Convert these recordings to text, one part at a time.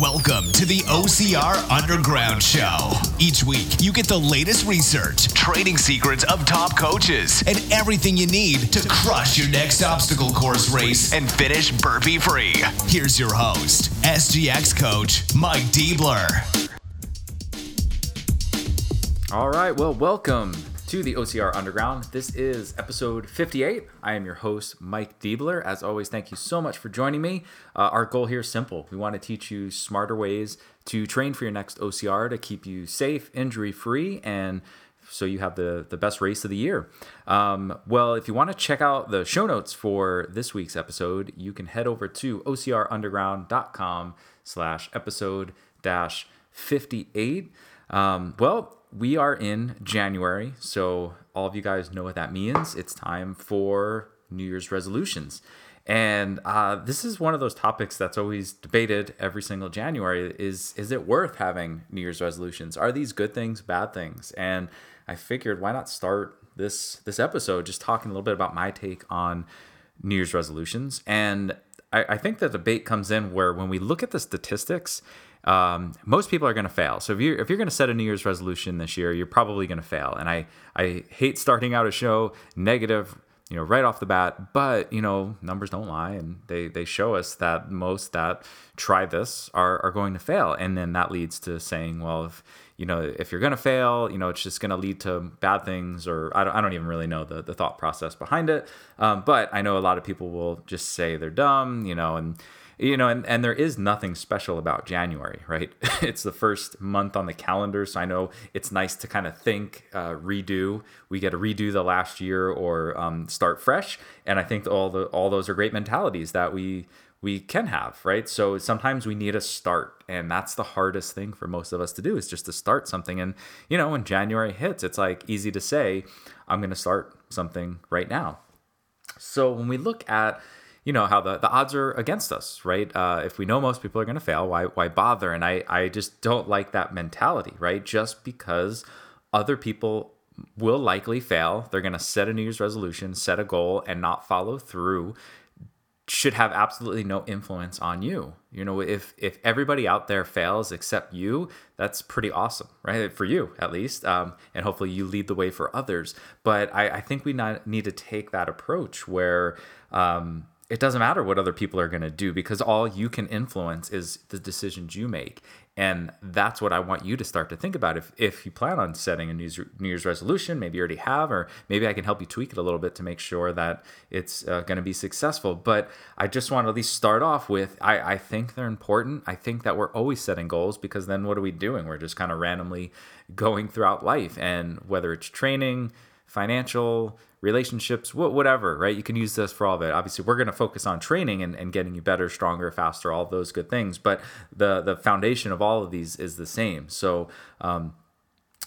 Welcome to the OCR Underground Show. Each week, you get the latest research, training secrets of top coaches, and everything you need to crush your next obstacle course race and finish burpee free. Here's your host, SGX coach Mike Diebler. All right, well, welcome to the OCR Underground. This is episode 58. I am your host, Mike Diebler. As always, thank you so much for joining me. Uh, our goal here is simple we want to teach you smarter ways to train for your next OCR to keep you safe, injury free, and so you have the, the best race of the year. Um, well, if you want to check out the show notes for this week's episode, you can head over to ocrunderground.com slash episode dash 58. Um, well, we are in January, so all of you guys know what that means. It's time for New Year's resolutions. And uh, this is one of those topics that's always debated every single January is is it worth having New Year's resolutions? Are these good things, bad things? And I figured why not start this this episode just talking a little bit about my take on New Year's resolutions. And I, I think the debate comes in where when we look at the statistics, um, most people are going to fail. So if you're if you're going to set a New Year's resolution this year, you're probably going to fail. And I I hate starting out a show negative, you know, right off the bat. But you know, numbers don't lie, and they they show us that most that try this are are going to fail, and then that leads to saying, well, if you know if you're going to fail, you know, it's just going to lead to bad things, or I don't I don't even really know the the thought process behind it. Um, but I know a lot of people will just say they're dumb, you know, and you know, and, and there is nothing special about January, right? it's the first month on the calendar, so I know it's nice to kind of think, uh, redo. We get to redo the last year or um, start fresh, and I think all the all those are great mentalities that we we can have, right? So sometimes we need a start, and that's the hardest thing for most of us to do is just to start something. And you know, when January hits, it's like easy to say, I'm going to start something right now. So when we look at you know how the, the odds are against us right? Uh, if we know most people are going to fail why why bother? And i i just don't like that mentality right? Just because other people will likely fail they're going to set a new year's resolution set a goal and not follow through should have absolutely no influence on you. You know if if everybody out there fails except you that's pretty awesome right? For you at least um, and hopefully you lead the way for others. But i, I think we not, need to take that approach where um, it doesn't matter what other people are going to do because all you can influence is the decisions you make. And that's what i want you to start to think about. If, if you plan on setting a new year's, resolution maybe you already have or maybe i can help you tweak it a little bit to make sure that it's uh, going to be successful. But i just want to at least start off with I, I think they're important. I think that we're always setting goals because then what are we doing? We're just kind of randomly going throughout life. And whether it's training financial relationships, whatever, right? You can use this for all of it. Obviously, we're going to focus on training and, and getting you better, stronger, faster, all those good things. But the the foundation of all of these is the same. So, um,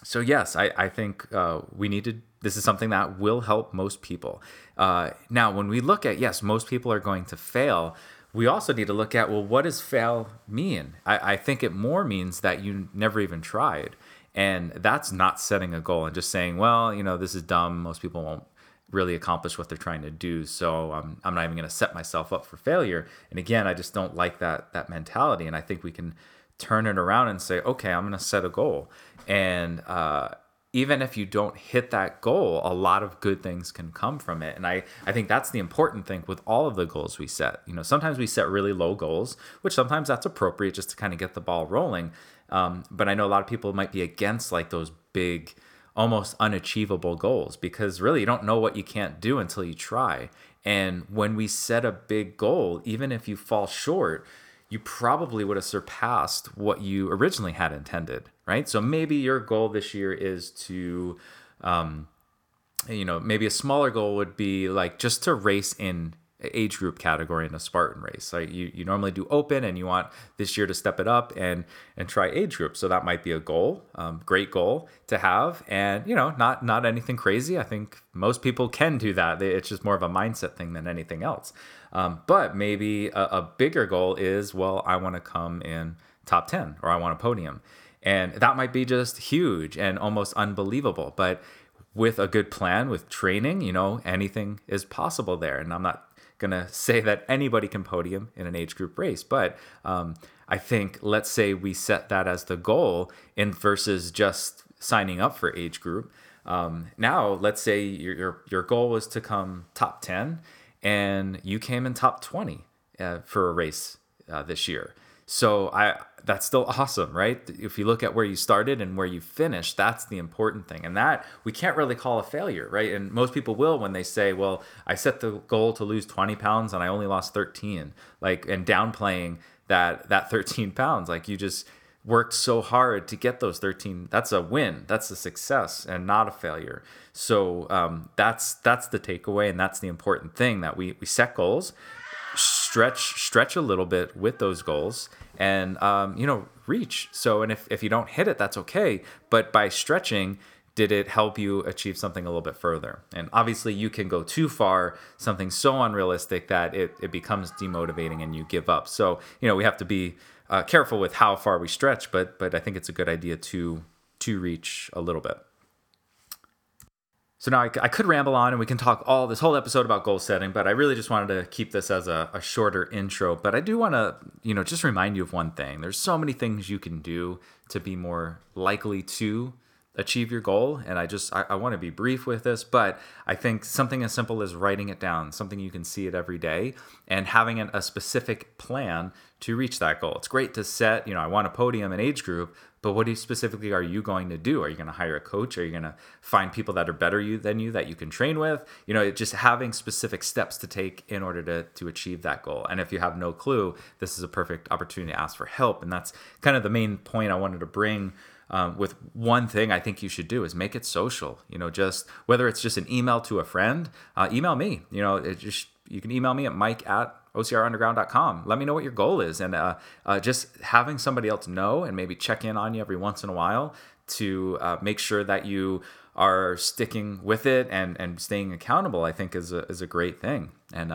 so yes, I, I think uh, we need to. This is something that will help most people. Uh, now, when we look at yes, most people are going to fail. We also need to look at well, what does fail mean? I, I think it more means that you never even tried. And that's not setting a goal and just saying, well, you know, this is dumb. Most people won't really accomplish what they're trying to do. So um, I'm not even going to set myself up for failure. And again, I just don't like that that mentality. And I think we can turn it around and say, okay, I'm going to set a goal. And uh, even if you don't hit that goal, a lot of good things can come from it. And I, I think that's the important thing with all of the goals we set. You know, sometimes we set really low goals, which sometimes that's appropriate just to kind of get the ball rolling. Um, but I know a lot of people might be against like those big, almost unachievable goals because really you don't know what you can't do until you try. And when we set a big goal, even if you fall short, you probably would have surpassed what you originally had intended, right? So maybe your goal this year is to, um, you know, maybe a smaller goal would be like just to race in age group category in a Spartan race. Like you, you normally do open and you want this year to step it up and and try age group. So that might be a goal, um, great goal to have. And you know, not not anything crazy. I think most people can do that. It's just more of a mindset thing than anything else. Um, but maybe a, a bigger goal is, well, I want to come in top 10 or I want a podium. And that might be just huge and almost unbelievable. But with a good plan, with training, you know, anything is possible there. And I'm not gonna say that anybody can podium in an age group race, but um, I think let's say we set that as the goal in versus just signing up for age group. Um, now, let's say your, your your goal was to come top ten, and you came in top twenty uh, for a race uh, this year. So I that's still awesome, right? If you look at where you started and where you finished, that's the important thing. And that we can't really call a failure, right? And most people will when they say, well, I set the goal to lose 20 pounds and I only lost 13, like, and downplaying that, that 13 pounds, like you just worked so hard to get those 13. That's a win. That's a success and not a failure. So um, that's, that's the takeaway. And that's the important thing that we, we set goals stretch stretch a little bit with those goals and um, you know reach. So and if, if you don't hit it that's okay. But by stretching did it help you achieve something a little bit further? And obviously you can go too far something so unrealistic that it, it becomes demotivating and you give up. So you know we have to be uh, careful with how far we stretch but but i think it's a good idea to to reach a little bit so now I, I, could ramble on and we can talk all this whole episode about goal setting, but I really just wanted to keep this as a, a shorter intro. But I do want to, you know, just remind you of one thing. There's so many things you can do to be more likely to achieve your goal. And I just, I, I want to be brief with this, but I think something as simple as writing it down, something you can see it every day, and having a specific plan to reach that goal. It's great to set, you know, I want a podium and age group, but what specifically are you going to do? Are you going to hire a coach? Are you going to find people that are better you than you that you can train with? You know, just having specific steps to take in order to to achieve that goal. And if you have no clue, this is a perfect opportunity to ask for help. And that's kind of the main point I wanted to bring um, with one thing I think you should do is make it social. You know, just whether it's just an email to a friend, uh, email me. You know, it just you can email me at mike at ocrunderground.com. Let me know what your goal is. And uh, uh, just having somebody else know and maybe check in on you every once in a while to uh, make sure that you are sticking with it and, and staying accountable, I think is a, is a great thing. And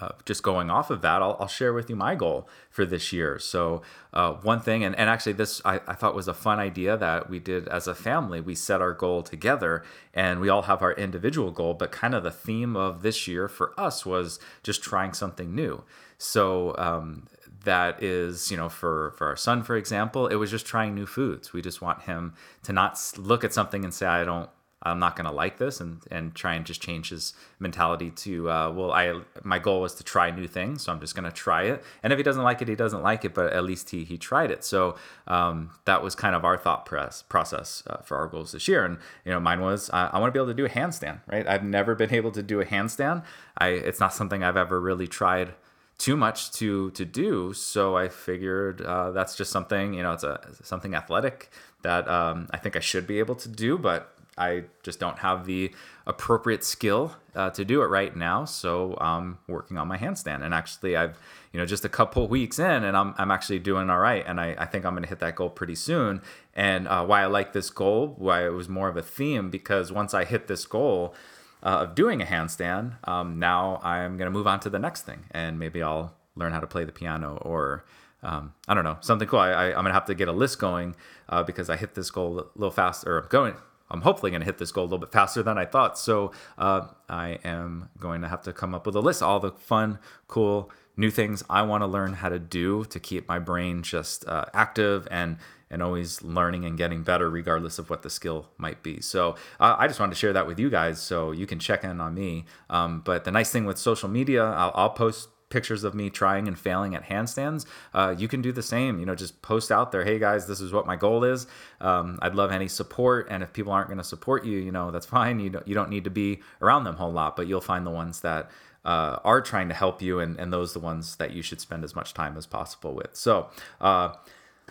uh, just going off of that, I'll, I'll, share with you my goal for this year. So, uh, one thing, and, and actually, this I, I, thought was a fun idea that we did as a family. We set our goal together, and we all have our individual goal, but kind of the theme of this year for us was just trying something new. So, um, that is, you know, for for our son, for example, it was just trying new foods. We just want him to not look at something and say, "I don't I'm not going to like this and, and try and just change his mentality to, uh, well, I, my goal was to try new things. So I'm just going to try it. And if he doesn't like it, he doesn't like it, but at least he, he tried it. So, um, that was kind of our thought press process uh, for our goals this year. And, you know, mine was, I, I want to be able to do a handstand, right? I've never been able to do a handstand. I, it's not something I've ever really tried too much to to do so i figured uh, that's just something you know it's a something athletic that um, i think i should be able to do but I just don't have the appropriate skill uh, to do it right now. So I'm working on my handstand. And actually, I've, you know, just a couple weeks in and I'm, I'm actually doing all right. And I, I think I'm going to hit that goal pretty soon. And uh, why I like this goal, why it was more of a theme, because once I hit this goal uh, of doing a handstand, um, now I'm going to move on to the next thing. And maybe I'll learn how to play the piano or um, I don't know, something cool. I, am going to have to get a list going uh, because I hit this goal a little faster, or going I'm hopefully going to hit this goal a little bit faster than I thought. So uh, I am going to have to come up with a list all the fun, cool, new things I want to learn how to do to keep my brain just uh, active and and always learning and getting better regardless of what the skill might be. So uh, I just wanted to share that with you guys so you can check in on me. Um, but the nice thing with social media, I'll, I'll post pictures of me trying and failing at handstands, uh, you can do the same. You know, just post out there, hey guys, this is what my goal is. Um, I'd love any support, and if people aren't going to support you, you know, that's fine. You don't you don't need to be around them a whole lot, but you'll find the ones that uh, are trying to help you, and and those the ones that you should spend as much time as possible with. So. Uh,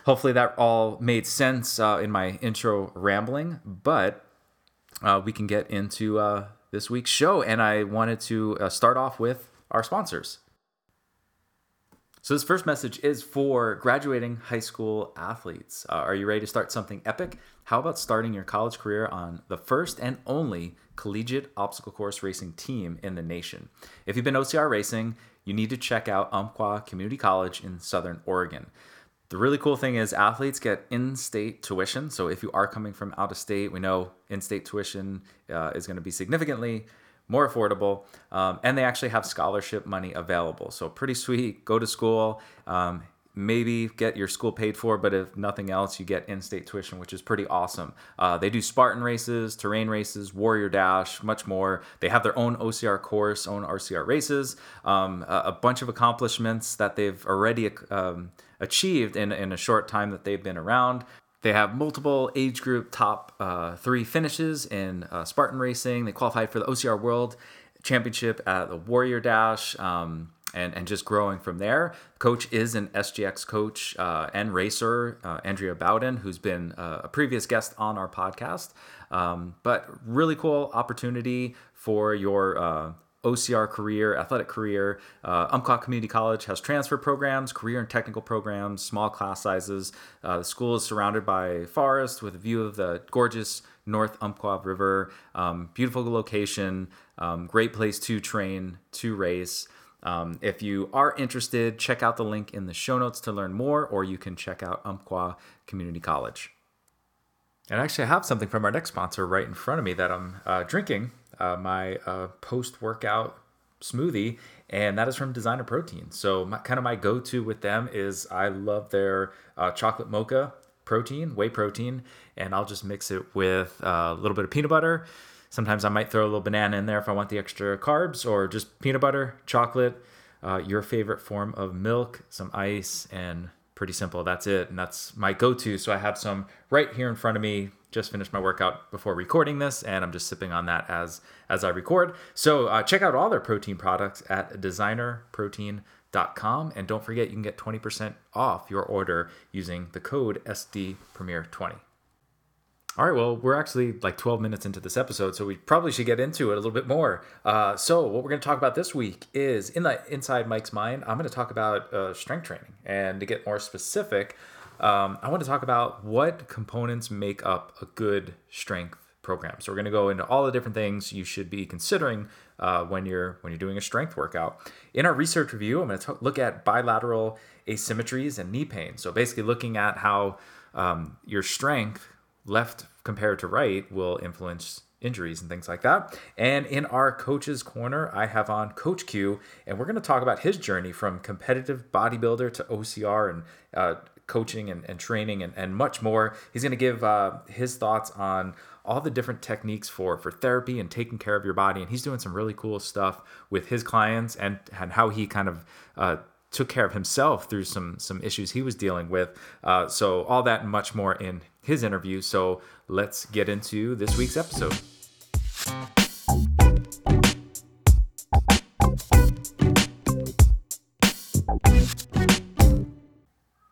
hopefully that all made sense uh, in my intro rambling, but uh, we can get into uh, this week's show. And I wanted to start off with our sponsors. So, this first message is for graduating high school athletes. Uh, are you ready to start something epic? How about starting your college career on the first and only collegiate obstacle course racing team in the nation? If you've been OCR racing, you need to check out Umpqua Community College in Southern Oregon. The really cool thing is athletes get in-state tuition. So if you are coming from out of state, we know in-state tuition uh, is going to be significantly more affordable, um, and they actually have scholarship money available. So pretty sweet. Go to school. Um, maybe get your school paid for, but if nothing else, you get in-state tuition, which is pretty awesome. Uh, they do Spartan races, terrain races, Warrior Dash, much more. They have their own OCR course, own RCR races, um, a, a, bunch of accomplishments that they've already um, achieved in, in a short time that they've been around. They have multiple age group top uh, three finishes in uh, Spartan racing. They qualified for the OCR World Championship at the Warrior Dash. Um, and, and just growing from there. Coach is an SGX coach uh, and racer, uh, Andrea Bowden, who's been uh, a previous guest on our podcast. Um, but really cool opportunity for your uh, OCR career, athletic career. Uh, Umpqua Community College has transfer programs, career and technical programs, small class sizes. Uh, the school is surrounded by forest with a view of the gorgeous North Umpqua River. Um, beautiful location, um, great place to train, to race. Um, if you are interested, check out the link in the show notes to learn more, or you can check out Umpqua Community College. And actually, I have something from our next sponsor right in front of me that I'm uh, drinking uh, my uh, post workout smoothie, and that is from Designer Protein. So, my, kind of my go to with them is I love their uh, chocolate mocha protein, whey protein, and I'll just mix it with uh, a little bit of peanut butter Sometimes I might throw a little banana in there if I want the extra carbs, or just peanut butter, chocolate, uh, your favorite form of milk, some ice, and pretty simple. That's it. And that's my go to. So I have some right here in front of me. Just finished my workout before recording this, and I'm just sipping on that as as I record. So uh, check out all their protein products at designerprotein.com, and don't forget you can get 20% off your order using the code SD Premier 20 all right, well, we're actually like 12 minutes into this episode, so we probably should get into it a little bit more. Uh, so, what we're going to talk about this week is in the Inside Mike's Mind, I'm going to talk about uh, strength training. And to get more specific, um, I want to talk about what components make up a good strength program. So, we're going to go into all the different things you should be considering uh, when you're when you're doing a strength workout. In our research review, I'm going to look at bilateral asymmetries and knee pain. So, basically, looking at how um, your strength left compared to right will influence injuries and things like that. And in our coach's corner, I have on Coach Q, and we're going to talk about his journey from competitive bodybuilder to OCR and uh, coaching and, and training and, and much more. He's going to give uh, his thoughts on all the different techniques for for therapy and taking care of your body and he's doing some really cool stuff with his clients and and how he kind of uh, took care of himself through some some issues he was dealing with uh, so all that and much more in his interview. So let's get into this week's episode.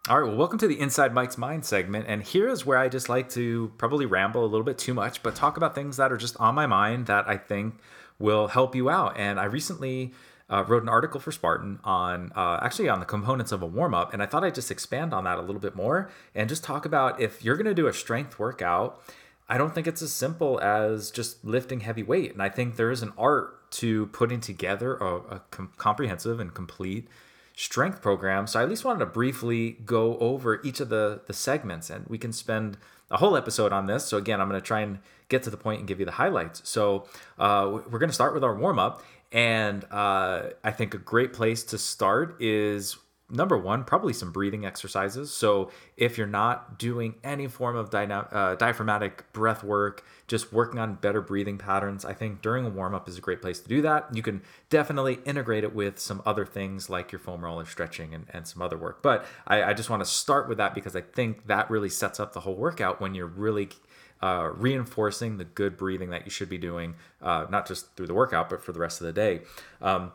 All right, well, welcome to the Inside Mike's Mind segment. And here is where I just like to probably ramble a little bit too much, but talk about things that are just on my mind that I think will help you out. And I recently uh, wrote an article for Spartan on uh, actually on the components of a warm up, and I thought I'd just expand on that a little bit more and just talk about if you're going to do a strength workout. I don't think it's as simple as just lifting heavy weight, and I think there is an art to putting together a, a com- comprehensive and complete strength program. So I at least wanted to briefly go over each of the the segments, and we can spend a whole episode on this. So again, I'm going to try and get to the point and give you the highlights. So uh, we're going to start with our warm up, and uh, I think a great place to start is number one, probably some breathing exercises. So if you're not doing any form of dyna- uh, diaphragmatic breath work, just working on better breathing patterns, I think during a warm up is a great place to do that. You can definitely integrate it with some other things like your foam roller stretching and, and some other work. But I, I just want to start with that because I think that really sets up the whole workout when you're really uh, reinforcing the good breathing that you should be doing, uh, not just through the workout, but for the rest of the day. Um,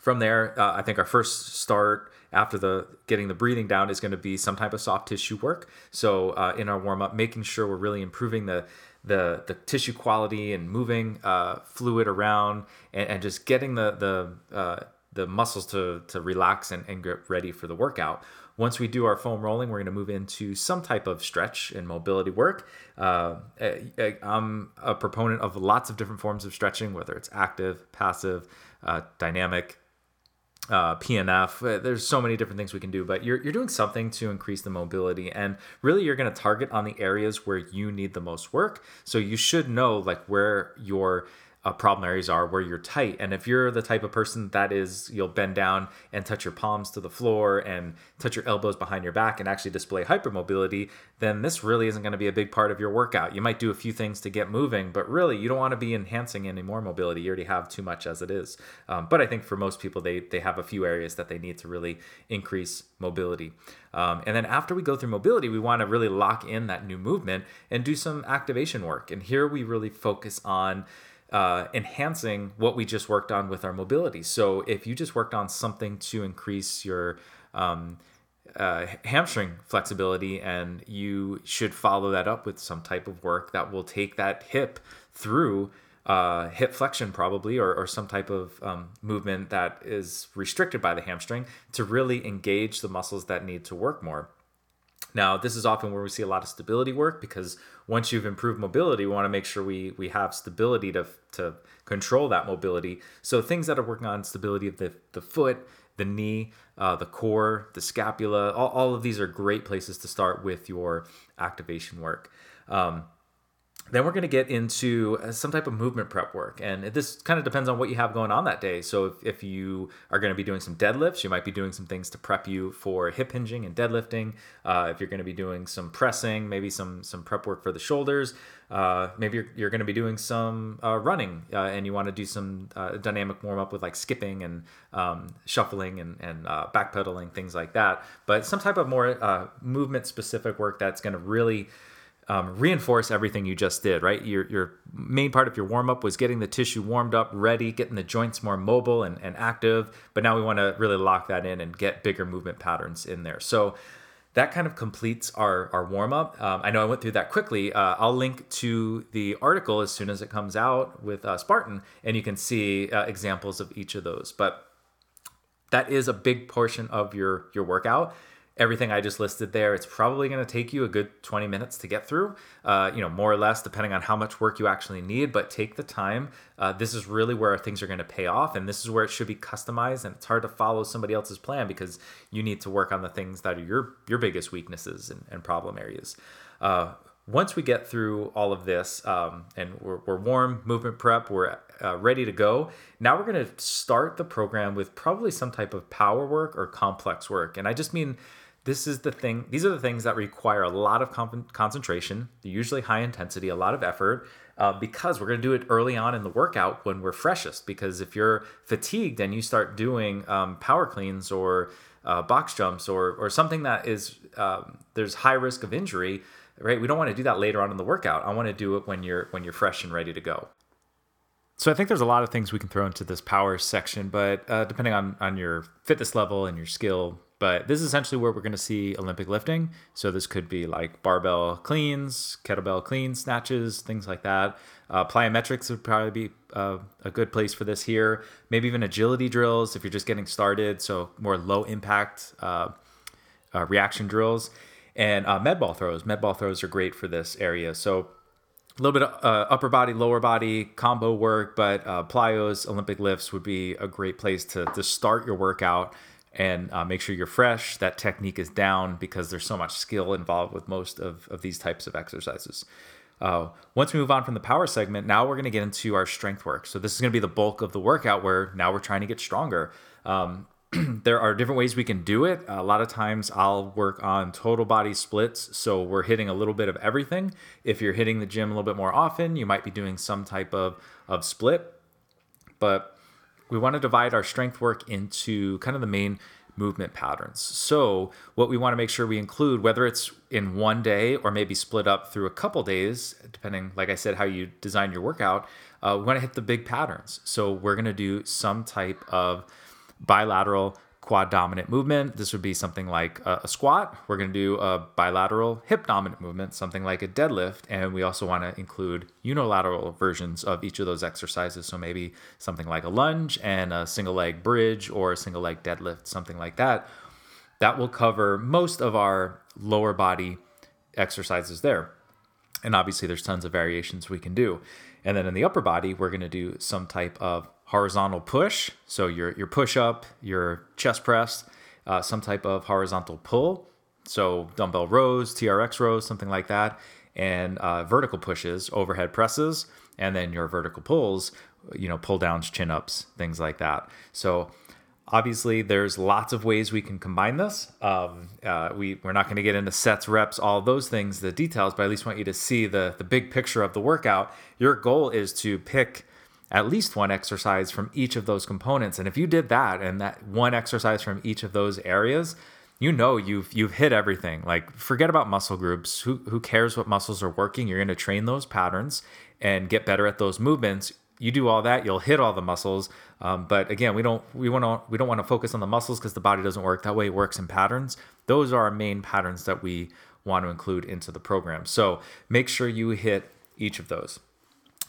from there, uh, I think our first start after the getting the breathing down is going to be some type of soft tissue work. So uh, in our warm up, making sure we're really improving the the the tissue quality and moving uh, fluid around and, and, just getting the the uh, the muscles to to relax and, and get ready for the workout. Once we do our foam rolling, we're going to move into some type of stretch and mobility work. Uh, I'm a proponent of lots of different forms of stretching, whether it's active, passive, uh, dynamic, uh, PNF. Uh, there's so many different things we can do, but you're, you're doing something to increase the mobility. And really, you're going to target on the areas where you need the most work. So you should know like where your uh, problem areas are where you're tight. And if you're the type of person that is, you'll bend down and touch your palms to the floor and touch your elbows behind your back and actually display hypermobility, then this really isn't going to be a big part of your workout. You might do a few things to get moving, but really you don't want to be enhancing any more mobility. You already have too much as it is. Um, but I think for most people, they, they have a few areas that they need to really increase mobility. Um, and then after we go through mobility, we want to really lock in that new movement and do some activation work. And here we really focus on uh, enhancing what we just worked on with our mobility. So if you just worked on something to increase your um, uh, hamstring flexibility, and you should follow that up with some type of work that will take that hip through uh, hip flexion, probably, or, or some type of um, movement that is restricted by the hamstring to really engage the muscles that need to work more. Now, this is often where we see a lot of stability work because once you've improved mobility, we want to make sure we we have stability to to control that mobility. So things that are working on stability of the the foot, the knee, uh, the core, the scapula, all, all of these are great places to start with your activation work. Um, then we're going to get into uh, some type of movement prep work. And this kind of depends on what you have going on that day. So if, if you are going to be doing some deadlifts, you might be doing some things to prep you for hip hinging and deadlifting. Uh, if you're going to be doing some pressing, maybe some some prep work for the shoulders. Uh, maybe you're, you're going to be doing some uh, running uh, and you want to do some uh, dynamic warm up with like skipping and um, shuffling and, and backpedaling, things like that. But some type of more movement specific work that's going to really um, reinforce everything you just did, right? Your, your main part of your warm up was getting the tissue warmed up, ready, getting the joints more mobile and, and active. But now we want to really lock that in and get bigger movement patterns in there. So that kind of completes our, our warm up. Um, I know I went through that quickly. Uh, I'll link to the article as soon as it comes out with uh, Spartan, and you can see uh, examples of each of those. But that is a big portion of your your workout everything I just listed there, it's probably going to take you a good 20 minutes to get through, uh, you know, more or less, depending on how much work you actually need. But take the time. Uh, this is really where things are going to pay off, and this is where it should be customized. And it's hard to follow somebody else's plan because you need to work on the things that are your your biggest weaknesses and, and problem areas. Uh, once we get through all of this um, and we're, we're, warm, movement prep, we're uh, ready to go. Now we're going to start the program with probably some type of power work or complex work. And I just mean this is the thing these are the things that require a lot of concentration they're usually high intensity a lot of effort uh, because we're going to do it early on in the workout when we're freshest because if you're fatigued and you start doing um, power cleans or uh, box jumps or or something that is um, there's high risk of injury right we don't want to do that later on in the workout. I want to do it when you're when you're fresh and ready to go. So I think there's a lot of things we can throw into this power section, but uh, depending on on your fitness level and your skill, but this is essentially where we're going to see Olympic lifting. So this could be like barbell cleans, kettlebell cleans, snatches, things like that. Uh, plyometrics would probably be uh, a good place for this here. Maybe even agility drills if you're just getting started. So more low impact uh, uh reaction drills. And uh, med ball throws. Med ball throws are great for this area. So a little bit of uh, upper body, lower body combo work, but uh, plyos, Olympic lifts would be a great place to, to start your workout and uh, make sure you're fresh. That technique is down because there's so much skill involved with most of, of these types of exercises. Uh, once we move on from the power segment, now we're going to get into our strength work. So this is going to be the bulk of the workout where now we're trying to get stronger. Um, there are different ways we can do it. A lot of times I'll work on total body splits. So we're hitting a little bit of everything. If you're hitting the gym a little bit more often, you might be doing some type of, of split. But we want to divide our strength work into kind of the main movement patterns. So, what we want to make sure we include, whether it's in one day or maybe split up through a couple days, depending, like I said, how you design your workout, uh, we want to hit the big patterns. So, we're going to do some type of bilateral quad dominant movement. This would be something like a, a squat. We're going to do a bilateral hip dominant movement, something like a deadlift. And we also want to include unilateral versions of each of those exercises. So maybe something like a lunge and a single leg bridge or a single leg deadlift, something like that. That will cover most of our lower body exercises there. And obviously, there's tons of variations we can do. And then in the upper body, we're going to do some type of horizontal push. So your your push up, your chest press, uh, some type of horizontal pull. So dumbbell rows, TRX rows, something like that, and uh, vertical pushes, overhead presses, and then your vertical pulls you know, pull downs, chin ups, things like that. So obviously there's lots of ways we can combine this. Um, uh, we, we're not going to get into sets, reps, all those things, the details, but I at least want you to see the, the big picture of the workout. Your goal is to pick at least one exercise from each of those components. And if you did that and that one exercise from each of those areas, you know you've you've hit everything. Like forget about muscle groups. Who who cares what muscles are working? You're going to train those patterns and get better at those movements. You do all that, you'll hit all the muscles. Um, but again, we don't we want to we don't want to focus on the muscles because the body doesn't work that way. It works in patterns. Those are our main patterns that we want to include into the program. So make sure you hit each of those.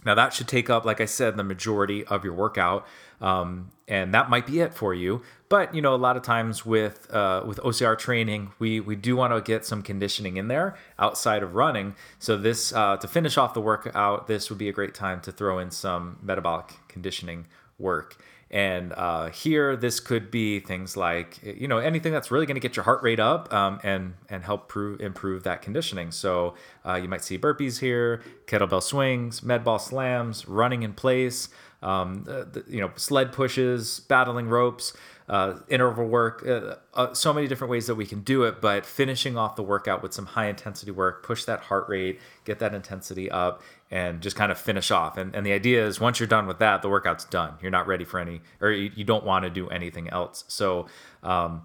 Now that should take up, like I said, the majority of your workout, um, and that might be it for you. But you know, a lot of times with uh, with OCR training, we we do want to get some conditioning in there outside of running. So this uh, to finish off the workout, this would be a great time to throw in some metabolic conditioning work. And uh, here, this could be things like you know anything that's really going to get your heart rate up um, and and help prove, improve that conditioning. So uh, you might see burpees here, kettlebell swings, med ball slams, running in place, um, the, you know sled pushes, battling ropes uh, interval work, uh, uh, so many different ways that we can do it. But finishing off the workout with some high intensity work, push that heart rate, get that intensity up, and just kind of finish off. And, and the idea is once you're done with that, the workout's done. You're not ready for any, or you, you don't want to do anything else. So, um,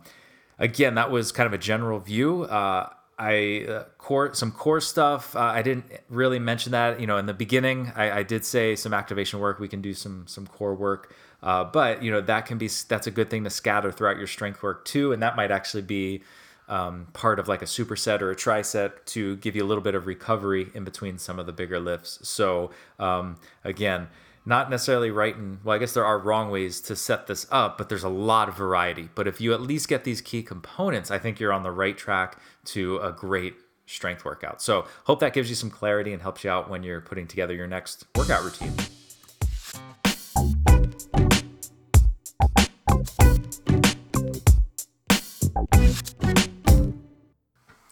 again, that was kind of a general view. Uh, I uh, core some core stuff. Uh, I didn't really mention that. You know, in the beginning, I, I, did say some activation work. We can do some some core work. Uh, but you know that can be that's a good thing to scatter throughout your strength work too, and that might actually be um, part of like a superset or a tri-set to give you a little bit of recovery in between some of the bigger lifts. So um, again, not necessarily right and well, I guess there are wrong ways to set this up, but there's a lot of variety. But if you at least get these key components, I think you're on the right track to a great strength workout. So hope that gives you some clarity and helps you out when you're putting together your next workout routine.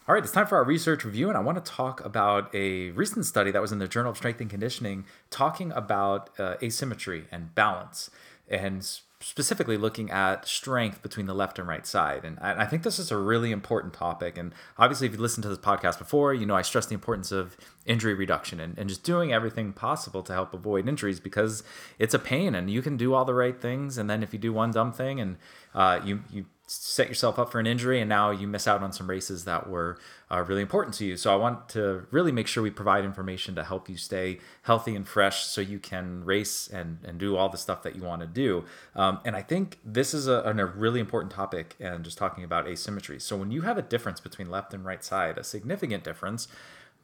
All right, it's time for our research review, and I want to talk about a recent study that was in the Journal of Strength and Conditioning talking about uh, asymmetry and balance, and specifically looking at strength between the left and right side. And I, I think this is a really important topic. And obviously, if you listened to this podcast before, you know I stress the importance of injury reduction and, and just doing everything possible to help avoid injuries because it's a pain and you can do all the right things. And then if you do one dumb thing and uh, you, you set yourself up for an injury and now you miss out on some races that were uh, really important to you. So I want to really make sure we provide information to help you stay healthy and fresh so you can race and, and do all the stuff that you want to do. Um, and I think this is a, a really important topic and just talking about asymmetry. So when you have a difference between left and right side, a significant difference,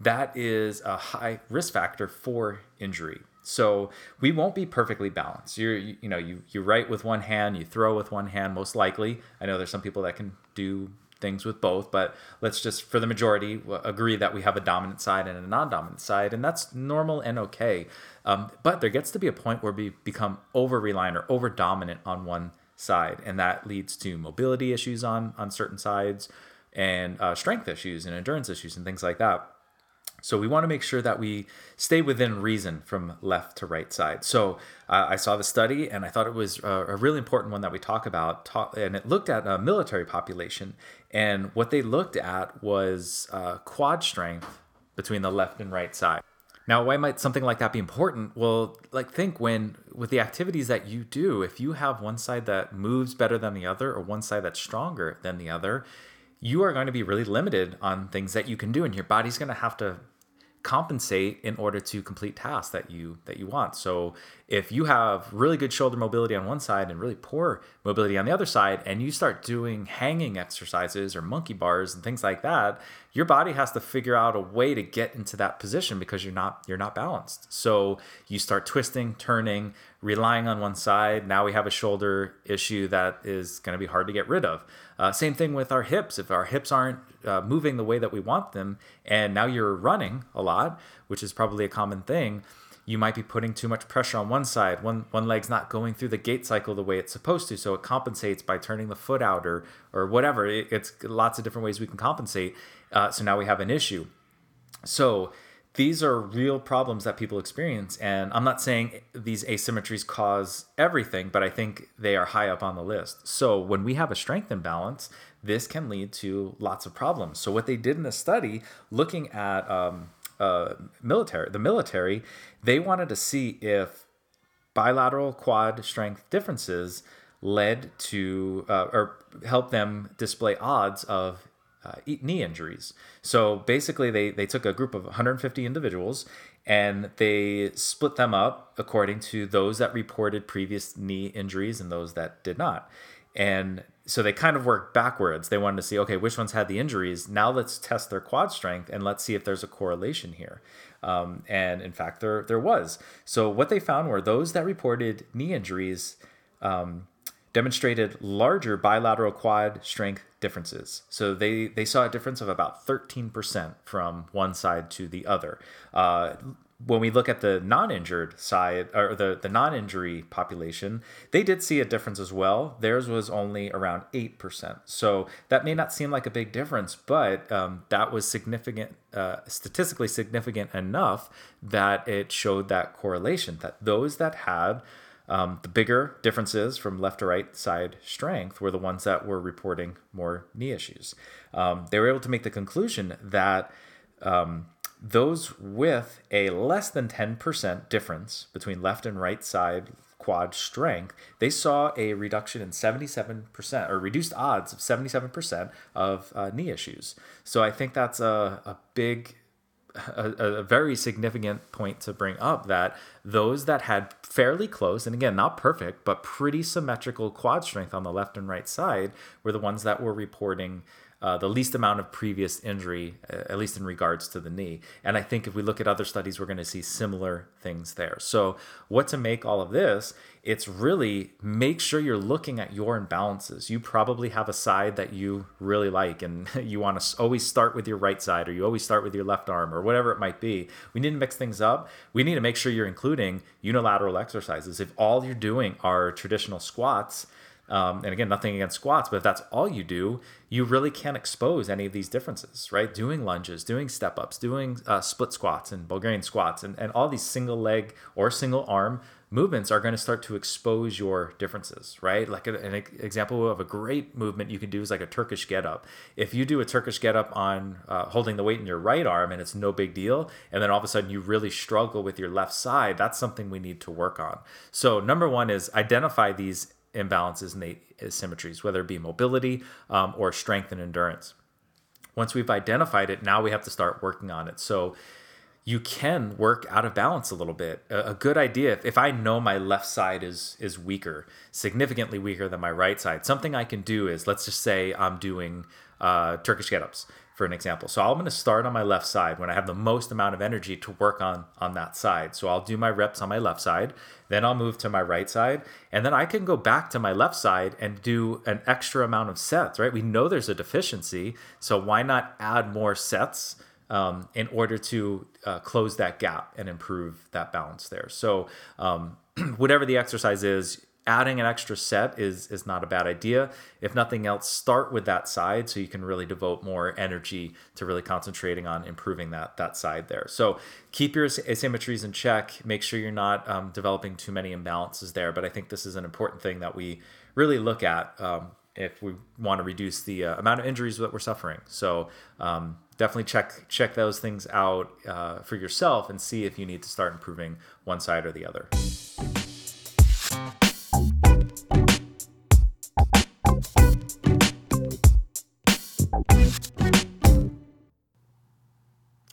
that is a high risk factor for injury. So we won't be perfectly balanced. You're, you, you know, you you write with one hand, you throw with one hand, most likely. I know there's some people that can do things with both, but let's just, for the majority, agree that we have a dominant side and a non-dominant side, and that's normal and okay. Um, but there gets to be a point where we become over reliant or over dominant on one side, and that leads to mobility issues on on certain sides, and uh, strength issues and endurance issues and things like that. So we want to make sure that we stay within reason from left to right side. So uh, I saw the study and I thought it was a, a really important one that we talk about. Talk, and it looked at a military population. And what they looked at was uh, quad strength between the left and right side. Now, why might something like that be important? Well, like think when with the activities that you do, if you have one side that moves better than the other or one side that's stronger than the other, you are going to be really limited on things that you can do and your body's going to have to compensate in order to complete tasks that you that you want. So if you have really good shoulder mobility on one side and really poor mobility on the other side and you start doing hanging exercises or monkey bars and things like that, your body has to figure out a way to get into that position because you're not you're not balanced. So you start twisting, turning, relying on one side. Now we have a shoulder issue that is going to be hard to get rid of. Uh, same thing with our hips. If our hips aren't uh, moving the way that we want them, and now you're running a lot, which is probably a common thing, you might be putting too much pressure on one side. One one leg's not going through the gait cycle the way it's supposed to, so it compensates by turning the foot out or or whatever. It, it's lots of different ways we can compensate. Uh, so now we have an issue. So these are real problems that people experience. And I'm not saying these asymmetries cause everything, but I think they are high up on the list. So when we have a strength imbalance, this can lead to lots of problems. So what they did in the study, looking at um, uh, military, the military, they wanted to see if bilateral quad strength differences led to uh, or help them display odds of uh, knee injuries. So basically, they, they took a group of 150 individuals and they split them up according to those that reported previous knee injuries and those that did not. And so they kind of worked backwards. They wanted to see, okay, which ones had the injuries? Now let's test their quad strength and let's see if there's a correlation here. Um, and in fact, there there was. So what they found were those that reported knee injuries um, demonstrated larger bilateral quad strength differences. So they, they saw a difference of about 13% from one side to the other. Uh, when we look at the non-injured side or the, the non-injury population, they did see a difference as well. Theirs was only around 8%. So that may not seem like a big difference, but um, that was significant, uh, statistically significant enough that it showed that correlation that those that had um, the bigger differences from left to right side strength were the ones that were reporting more knee issues. Um, they were able to make the conclusion that um, those with a less than 10% difference between left and right side quad strength, they saw a reduction in 77% or reduced odds of 77% of uh, knee issues. So I think that's a, a big a, a, very significant point to bring up that those that had fairly close, and again, not perfect, but pretty symmetrical quad strength on the left and right side were the ones that were reporting uh, the least amount of previous injury, uh, at least in regards to the knee. And I think if we look at other studies, we're going to see similar things there. So, what to make all of this? It's really make sure you're looking at your imbalances. You probably have a side that you really like, and you want to always start with your right side, or you always start with your left arm, or whatever it might be. We need to mix things up. We need to make sure you're including unilateral exercises. If all you're doing are traditional squats, um, and again, nothing against squats, but if that's all you do, you really can't expose any of these differences, right? Doing lunges, doing step ups, doing uh, split squats and Bulgarian squats, and, and all these single leg or single arm movements are going to start to expose your differences, right? Like a, an example of a great movement you can do is like a Turkish get up. If you do a Turkish get up on uh, holding the weight in your right arm and it's no big deal, and then all of a sudden you really struggle with your left side, that's something we need to work on. So, number one is identify these imbalances and the asymmetries, whether it be mobility um, or strength and endurance. Once we've identified it, now we have to start working on it. So you can work out of balance a little bit. A, good idea if, if I know my left side is is weaker, significantly weaker than my right side, something I can do is let's just say I'm doing uh, Turkish get-ups for an example. So I'm going to start on my left side when I have the most amount of energy to work on on that side. So I'll do my reps on my left side, then I'll move to my right side, and then I can go back to my left side and do an extra amount of sets, right? We know there's a deficiency, so why not add more sets um, in order to uh, close that gap and improve that balance there. So um, whatever the exercise is, adding an extra set is is not a bad idea. If nothing else, start with that side so you can really devote more energy to really concentrating on improving that that side there. So keep your asymmetries in check. Make sure you're not um, developing too many imbalances there. But I think this is an important thing that we really look at. Um, if we want to reduce the uh, amount of injuries that we're suffering, so um, definitely check check those things out uh, for yourself and see if you need to start improving one side or the other.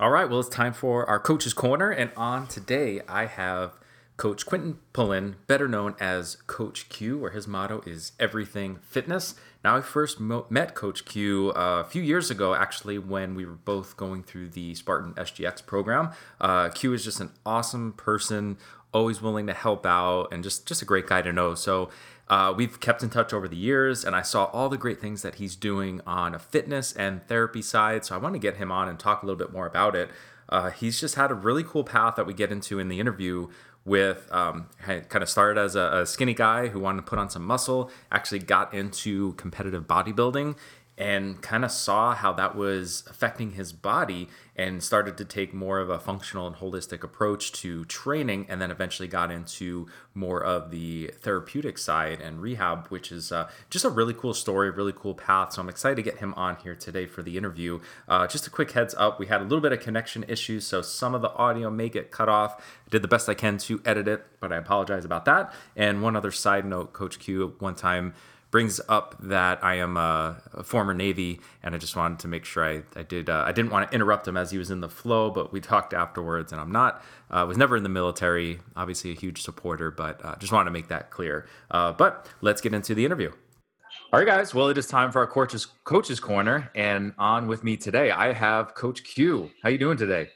All right, well, it's time for our Coach's Corner. And on today, I have Coach Quentin Pullen, better known as Coach Q, where his motto is everything fitness. Now, I first mo- met Coach Q uh, a few years ago, actually, when we were both going through the Spartan SGX program. Uh, Q is just an awesome person, always willing to help out, and just, just a great guy to know. So, uh, we've kept in touch over the years, and I saw all the great things that he's doing on a fitness and therapy side. So I want to get him on and talk a little bit more about it. Uh, he's just had a really cool path that we get into in the interview with um, kind of started as a, a, skinny guy who wanted to put on some muscle, actually got into competitive bodybuilding, and kind of saw how that was affecting his body and started to take more of a functional and holistic approach to training and then eventually got into more of the therapeutic side and rehab which is uh, just a really cool story really cool path. So i'm excited to get him on here today for the interview. Uh, just a quick heads up we had a little bit of connection issues so some of the audio may get cut off. I did the best i can to edit it but i apologize about that. And one other side note coach q one time brings up that I am a, a, former Navy, and I just wanted to make sure I, I did. Uh, I didn't want to interrupt him as he was in the flow, but we talked afterwards, and I'm not. Uh, was never in the military. Obviously, a huge supporter, but uh, just wanted to make that clear. Uh, but let's get into the interview. All right, guys. Well, it is time for our coaches coaches corner, and on with me today, I have Coach Q. How you doing today?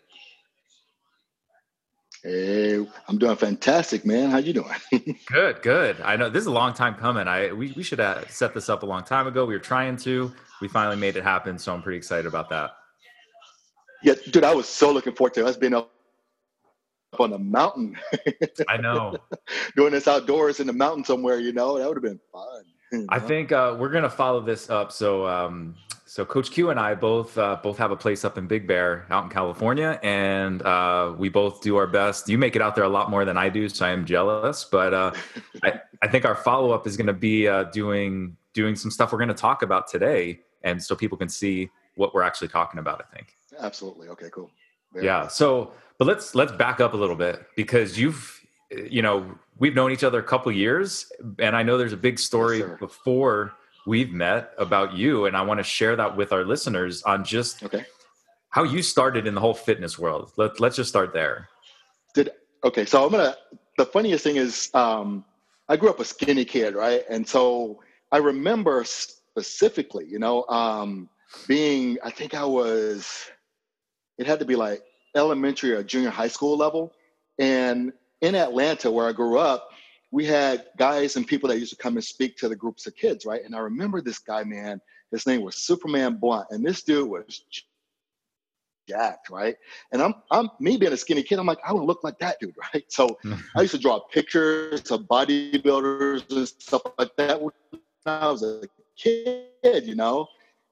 Hey, I'm doing fantastic, man. How you doing? good, good. I know this is a long time coming. I we, we should have set this up a long time ago. We were trying to. We finally made it happen, so I'm pretty excited about that. Yeah, dude, I was so looking forward to us being up on the mountain. I know. Doing this outdoors in the mountain somewhere, you know, that would have been fun. I think uh, we're gonna follow this up. So um, so Coach Q and I both uh, both have a place up in Big Bear, out in California, and uh, we both do our best. You make it out there a lot more than I do, so I am jealous. But uh, I, I think our follow up is going to be uh, doing doing some stuff we're going to talk about today, and so people can see what we're actually talking about. I think. Absolutely. Okay. Cool. Very yeah. Nice. So, but let's let's back up a little bit because you've you know we've known each other a couple years, and I know there's a big story yes, before we've met about you and i want to share that with our listeners on just okay. how you started in the whole fitness world. Let, let's just start there. Did okay so i'm gonna the funniest thing is um i grew up a skinny kid right? And so i remember specifically you know um being i think i was it had to be like elementary or junior high school level. And in atlanta where i grew up we had guys and people that used to come and speak to the groups of kids, right? And I remember this guy, man, his name was Superman Blunt, and this dude was jacked, right? And I'm I'm me being a skinny kid, I'm like, I to look like that dude, right? So I used to draw pictures of bodybuilders and stuff like that when I was a kid, you know.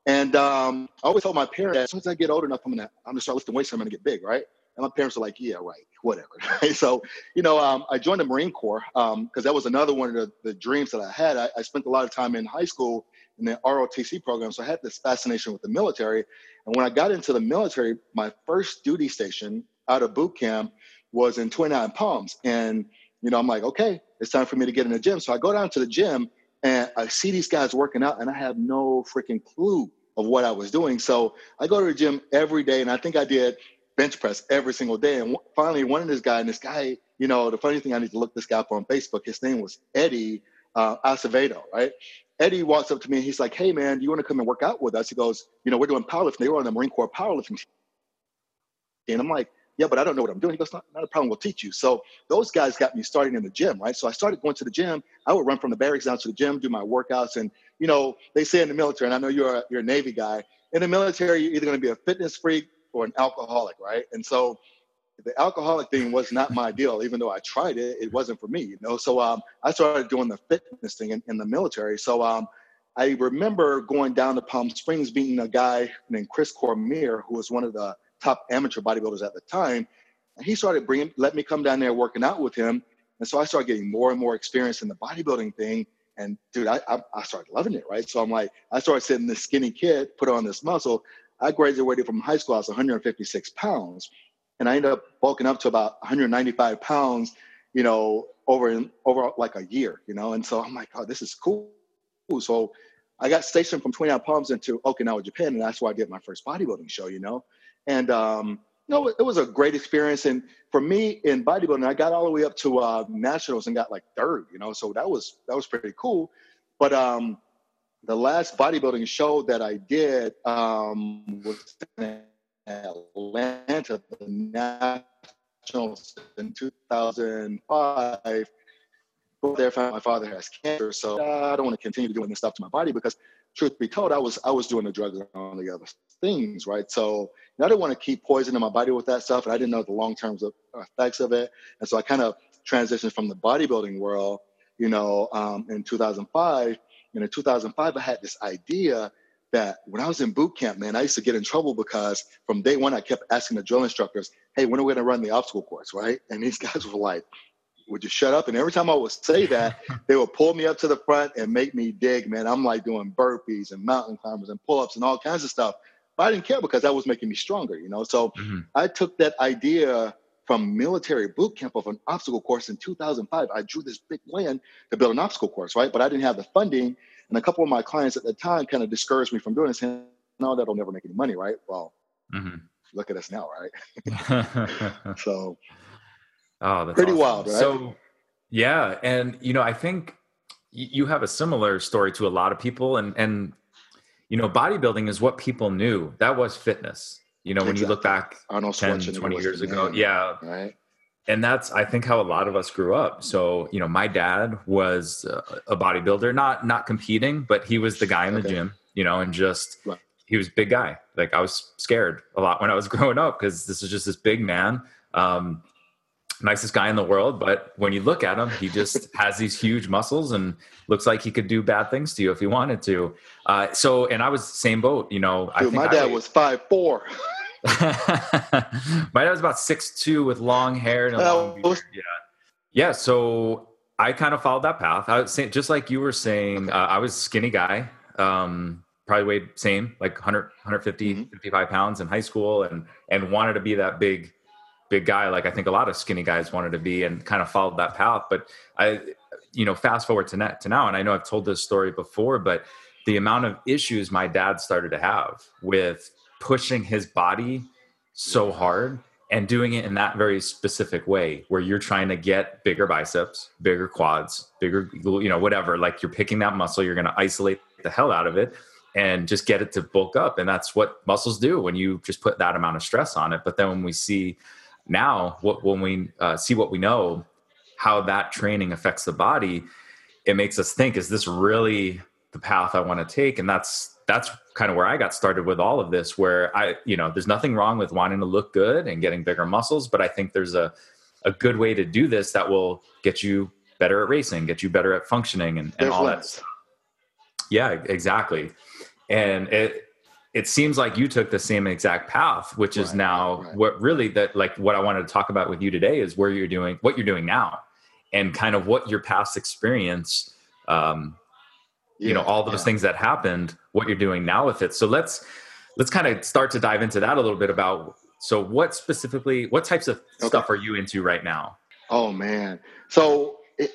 And um, I always told my parents, as soon as I get old enough, I'm gonna I'm gonna start lifting weights. I'm gonna get big, right? And my parents were like, yeah, right, whatever. so, you know, um, I joined the Marine Corps because um, that was another one of the, the dreams that I had. I, I, spent a lot of time in high school in the ROTC program, so I had this fascination with the military. And when I got into the military, my first duty station out of boot camp was in 29 Palms. And, you know, I'm like, okay, it's time for me to get in the gym. So I go down to the gym and I see these guys working out, and I have no freaking clue of what I was doing. So I go to the gym every day, and I think I did bench press every single day. And finally, one of this guy, and this guy, you know, the funny thing, I need to look this guy up on Facebook. His name was Eddie uh, Acevedo, right? Eddie walks up to me and he's like, "Hey, man, do you want to come and work out with us?" He goes, "You know, we're doing powerlifting. They were on the Marine Corps powerlifting team." And I'm like, "Yeah, but I don't know what I'm doing." He goes, "Not, not a problem. We'll teach you." So those guys got me starting in the gym, right? So I started going to the gym. I would run from the barracks down to the gym, do my workouts, and you know, they say in the military, and I know you're a, you're a Navy guy. In the military, you're either going to be a fitness freak or an alcoholic, right? And so the alcoholic thing was not my deal, even though I tried it, it wasn't for me, you know? So um, I started doing the fitness thing in, in the military. So um, I remember going down to Palm Springs, meeting a guy named Chris Cormier, who was one of the top amateur bodybuilders at the time. And he started bringing, let me come down there working out with him. And so I started getting more and more experience in the bodybuilding thing. And dude, I, I, I started loving it, right? So I'm like, I started sitting this skinny kid, put on this muscle. I graduated from high school, I was 156 pounds. And I ended up bulking up to about 195 pounds, you know, over in, over like a year, you know. And so I'm like, oh, this is cool. So I got stationed from 29 Palms into Okinawa, Japan, and that's where I did my first bodybuilding show, you know. And um, you know, it was a great experience. And for me in bodybuilding, I got all the way up to uh, nationals and got like third, you know. So that was that was pretty cool. But um, the last bodybuilding show that I did um, was in Atlanta, the Nationals in 2005. There, found my father has cancer, so I don't want to continue doing this stuff to my body because, truth be told, I was I was doing the drugs and all the other things, right? So I didn't want to keep poisoning my body with that stuff, and I didn't know the long term effects of it, and so I kind of transitioned from the bodybuilding world, you know, um, in 2005 and in 2005, I had this idea that when I was in boot camp, man, I used to get in trouble because from day one I kept asking the drill instructors, "Hey, when are we going to run the obstacle course?" Right? And these guys were like, "Would you shut up?" And every time I would say that, they would pull me up to the front and make me dig. Man, I'm like doing burpees and mountain climbers and pull-ups and all kinds of stuff. But I didn't care because that was making me stronger, you know. So mm-hmm. I took that idea from military boot camp of an obstacle course in 2005. I drew this big plan to build an obstacle course, right? But I didn't have the funding. And a couple of my clients at the time kind of discouraged me from doing this. no, that'll never make any money, right? Well, mm-hmm. look at us now, right? so, oh, that's pretty awesome. wild, right? So, yeah, and you know, I think you have a similar story to a lot of people, and and you know, bodybuilding is what people knew. That was fitness. You know, when exactly. you look back Arnold 10, 20 years ago, yeah. Right. And that's, I think, how a lot of us grew up. So, you know, my dad was a bodybuilder, not not competing, but he was the guy in the okay. gym, you know, and just right. he was big guy. Like I was scared a lot when I was growing up because this is just this big man. Um, nicest guy in the world, but when you look at him, he just has these huge muscles and looks like he could do bad things to you if he wanted to. Uh, so, and I was same boat, you know. Dude, my dad I, was five four. my dad was about six two with long hair and long. Yeah, yeah. So I kind of followed that path. I was saying, just like you were saying, uh, I was skinny guy. Um, probably weighed same, like 100, 150, mm-hmm. 55 pounds in high school, and and wanted to be that big big guy like I think a lot of skinny guys wanted to be and kind of followed that path. But I, you know, fast forward to, net, to now, and I know I've told this story before, but the amount of issues my dad started to have with pushing his body so hard and doing it in that very specific way where you're trying to get bigger biceps, bigger quads, bigger, you know, whatever. Like you're picking that muscle, you're going to isolate the hell out of it and just get it to bulk up. And that's what muscles do when you just put that amount of stress on it. But then when we see now what, when we uh, see what we know how that training affects the body it makes us think is this really the path i want to take? And that's that's kind of where i got started with all of this where i you know there's nothing wrong with wanting to look good and getting bigger muscles but i think there's a a good way to do this that will get you better at racing get you better at functioning and, and all that stuff. yeah exactly. And it it seems like you took the same exact path which is now right. what really that like what i wanted to talk about with you today is where you're doing what you're doing now and kind of what your past experience um yeah, you know all those yeah. things that happened what you're doing now with it so let's let's kind of start to dive into that a little bit about so what specifically what types of okay. stuff are you into right now oh man so it,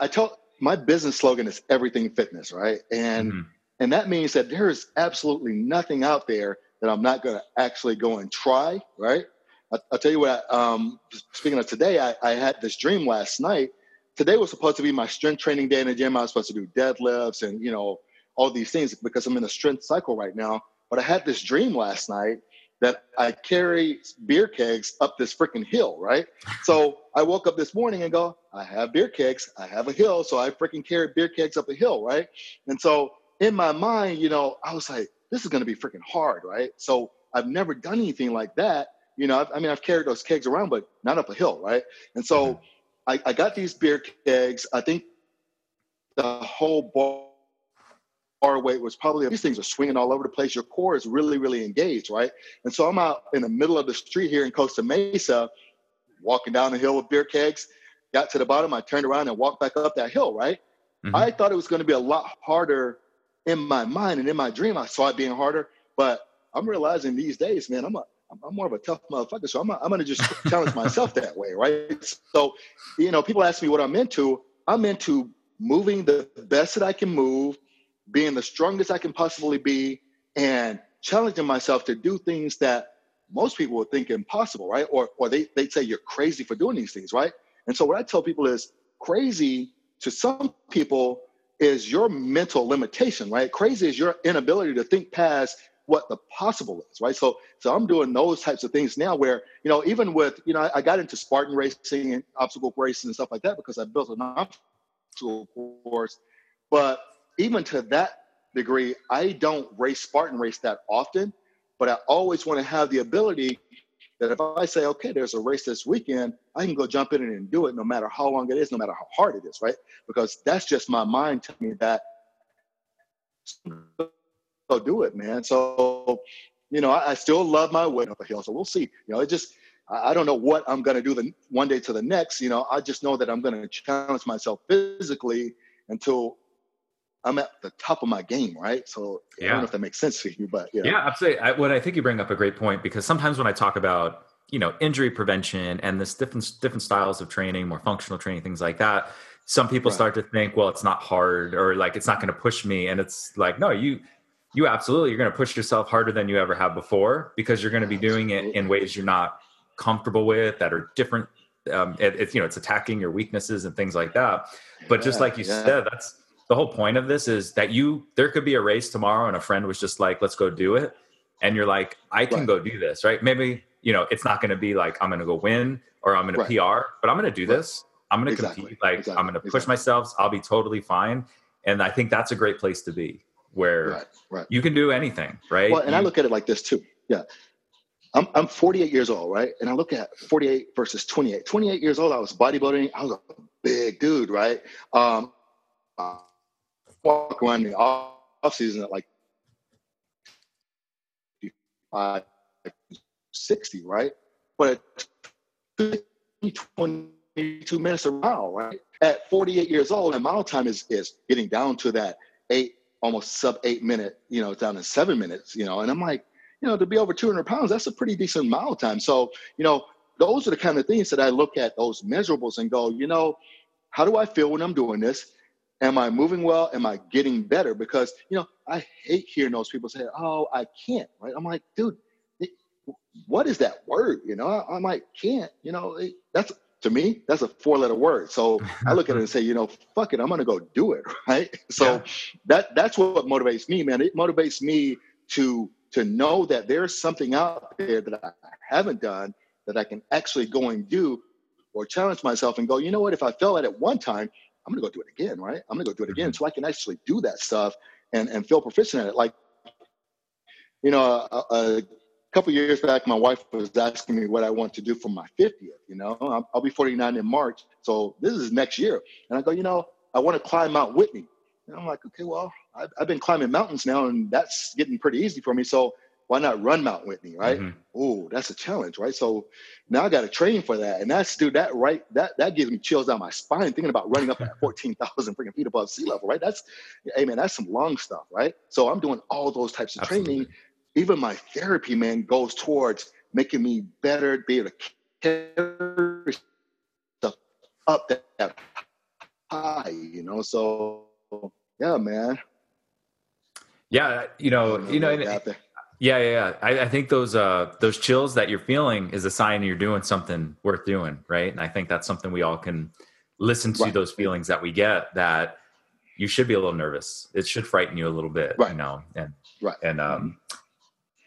i tell my business slogan is everything fitness right and mm-hmm and that means that there is absolutely nothing out there that I'm not going to actually go and try, right? I, will tell you what, um, speaking of today, I, I, had this dream last night. Today was supposed to be my strength training day in the gym. I was supposed to do deadlifts and, you know, all these things because I'm in a strength cycle right now. But I had this dream last night that I carry beer kegs up this freaking hill, right? So I woke up this morning and go, I have beer kegs, I have a hill, so I freaking carry beer kegs up a hill, right? And so in my mind, you know, I was like, this is going to be freaking hard, right? So I've never done anything like that. You know, I mean, I've carried those kegs around, but not up a hill, right? And so mm-hmm. I, I, got these beer kegs. I think the whole bar weight was probably these things are swinging all over the place. Your core is really, really engaged, right? And so I'm out in the middle of the street here in Costa Mesa, walking down the hill with beer kegs. Got to the bottom, I turned around and walked back up that hill, right? Mm-hmm. I thought it was going to be a lot harder in my mind and in my dream, I saw it being harder. But I'm realizing these days, man, I'm a I'm more of a tough motherfucker, so I'm a, I'm gonna just challenge myself that way, right? So, you know, people ask me what I'm into. I'm into moving the best that I can move, being the strongest I can possibly be, and challenging myself to do things that most people would think impossible, right? Or or they they say you're crazy for doing these things, right? And so what I tell people is crazy to some people is your mental limitation, right? Crazy is your inability to think past what the possible is, right? So, so I'm doing those types of things now where, you know, even with, you know, I, I got into Spartan racing and obstacle racing and stuff like that because I built an obstacle course. But even to that degree, I don't race Spartan race that often, but I always want to have the ability that if I say, okay, there's a race this weekend, I can go jump in and do it no matter how long it is, no matter how hard it is, right? Because that's just my mind telling me that go do it, man. So, you know, I, I still love my way up a hill. So we'll see. You know, it just I, I don't know what I'm going to do the one day to the next. You know, I just know that I'm going to challenge myself physically until I'm at the top of my game, right? So yeah. I don't know if that makes sense to you, but yeah. Yeah, absolutely. I, what I think you bring up a great point because sometimes when I talk about you know injury prevention and this different different styles of training, more functional training, things like that, some people right. start to think, well, it's not hard or like it's not going to push me, and it's like, no, you you absolutely you're going to push yourself harder than you ever have before because you're going to be doing it in ways you're not comfortable with that are different. Um, it, it's you know it's attacking your weaknesses and things like that. But yeah, just like you yeah. said, that's the whole point of this is that you there could be a race tomorrow and a friend was just like, let's go do it, and you're like, I can right. go do this, right? Maybe you know it's not going to be like I'm going to go win or I'm going right. to PR, but I'm going to do right. this. I'm going to exactly. compete. Like exactly. I'm going to push exactly. myself. I'll be totally fine. And I think that's a great place to be where right, right. you can do anything, right? Well, and you, I look at it like this too. Yeah. I'm, I'm 48 years old, right? And I look at 48 versus 28. 28 years old, I was bodybuilding. I was a big dude, right? Um, walk around the off season at like 60, right? But 22 minutes a mile, right? At 48 years old, and mile time is is getting down to that eight, almost sub eight minute, you know, down to seven minutes, you know. And I'm like, you know, to be over 200 pounds, that's a pretty decent mile time. So, you know, those are the kind of things that I look at those measurables and go, you know, how do I feel when I'm doing this? Am I moving well? Am I getting better? Because, you know, I hate hearing those people say, oh, I can't, right? I'm like, dude, what is that word? You know, I'm like, can't, you know, that's to me, that's a four letter word. So I look at it and say, you know, fuck it, I'm gonna go do it. Right. So yeah. that that's what motivates me, man. It motivates me to to know that there's something out there that I haven't done that I can actually go and do or challenge myself and go, you know what, if I fell at it one time, I'm gonna go do it again, right? I'm gonna go do it again mm-hmm. so I can actually do that stuff and, and feel proficient at it. Like, you know, a, a couple years back, my wife was asking me what I want to do for my 50th. You know, I'll, I'll be 49 in March, so this is next year. And I go, you know, I want to climb Mount Whitney. And I'm like, okay, well, I've, I've, been climbing mountains now, and that's getting pretty easy for me. So why not run Mount Whitney, right? Mm-hmm. Oh, that's a challenge, right? So now I got to train for that, and that's dude, that right, that that gives me chills down my spine thinking about running up at 14,000 freaking feet above sea level, right? That's, hey man, that's some long stuff, right? So I'm doing all those types of Absolutely. training. Even my therapy, man, goes towards making me better, be able to carry stuff up that, that high, you know. So yeah, man. Yeah, you know, you know, yeah, yeah, yeah. I, I, think those uh those chills that you're feeling is a sign you're doing something worth doing, right? And I think that's something we all can listen to right. those feelings that we get that you should be a little nervous. It should frighten you a little bit, right. you know. And right. And um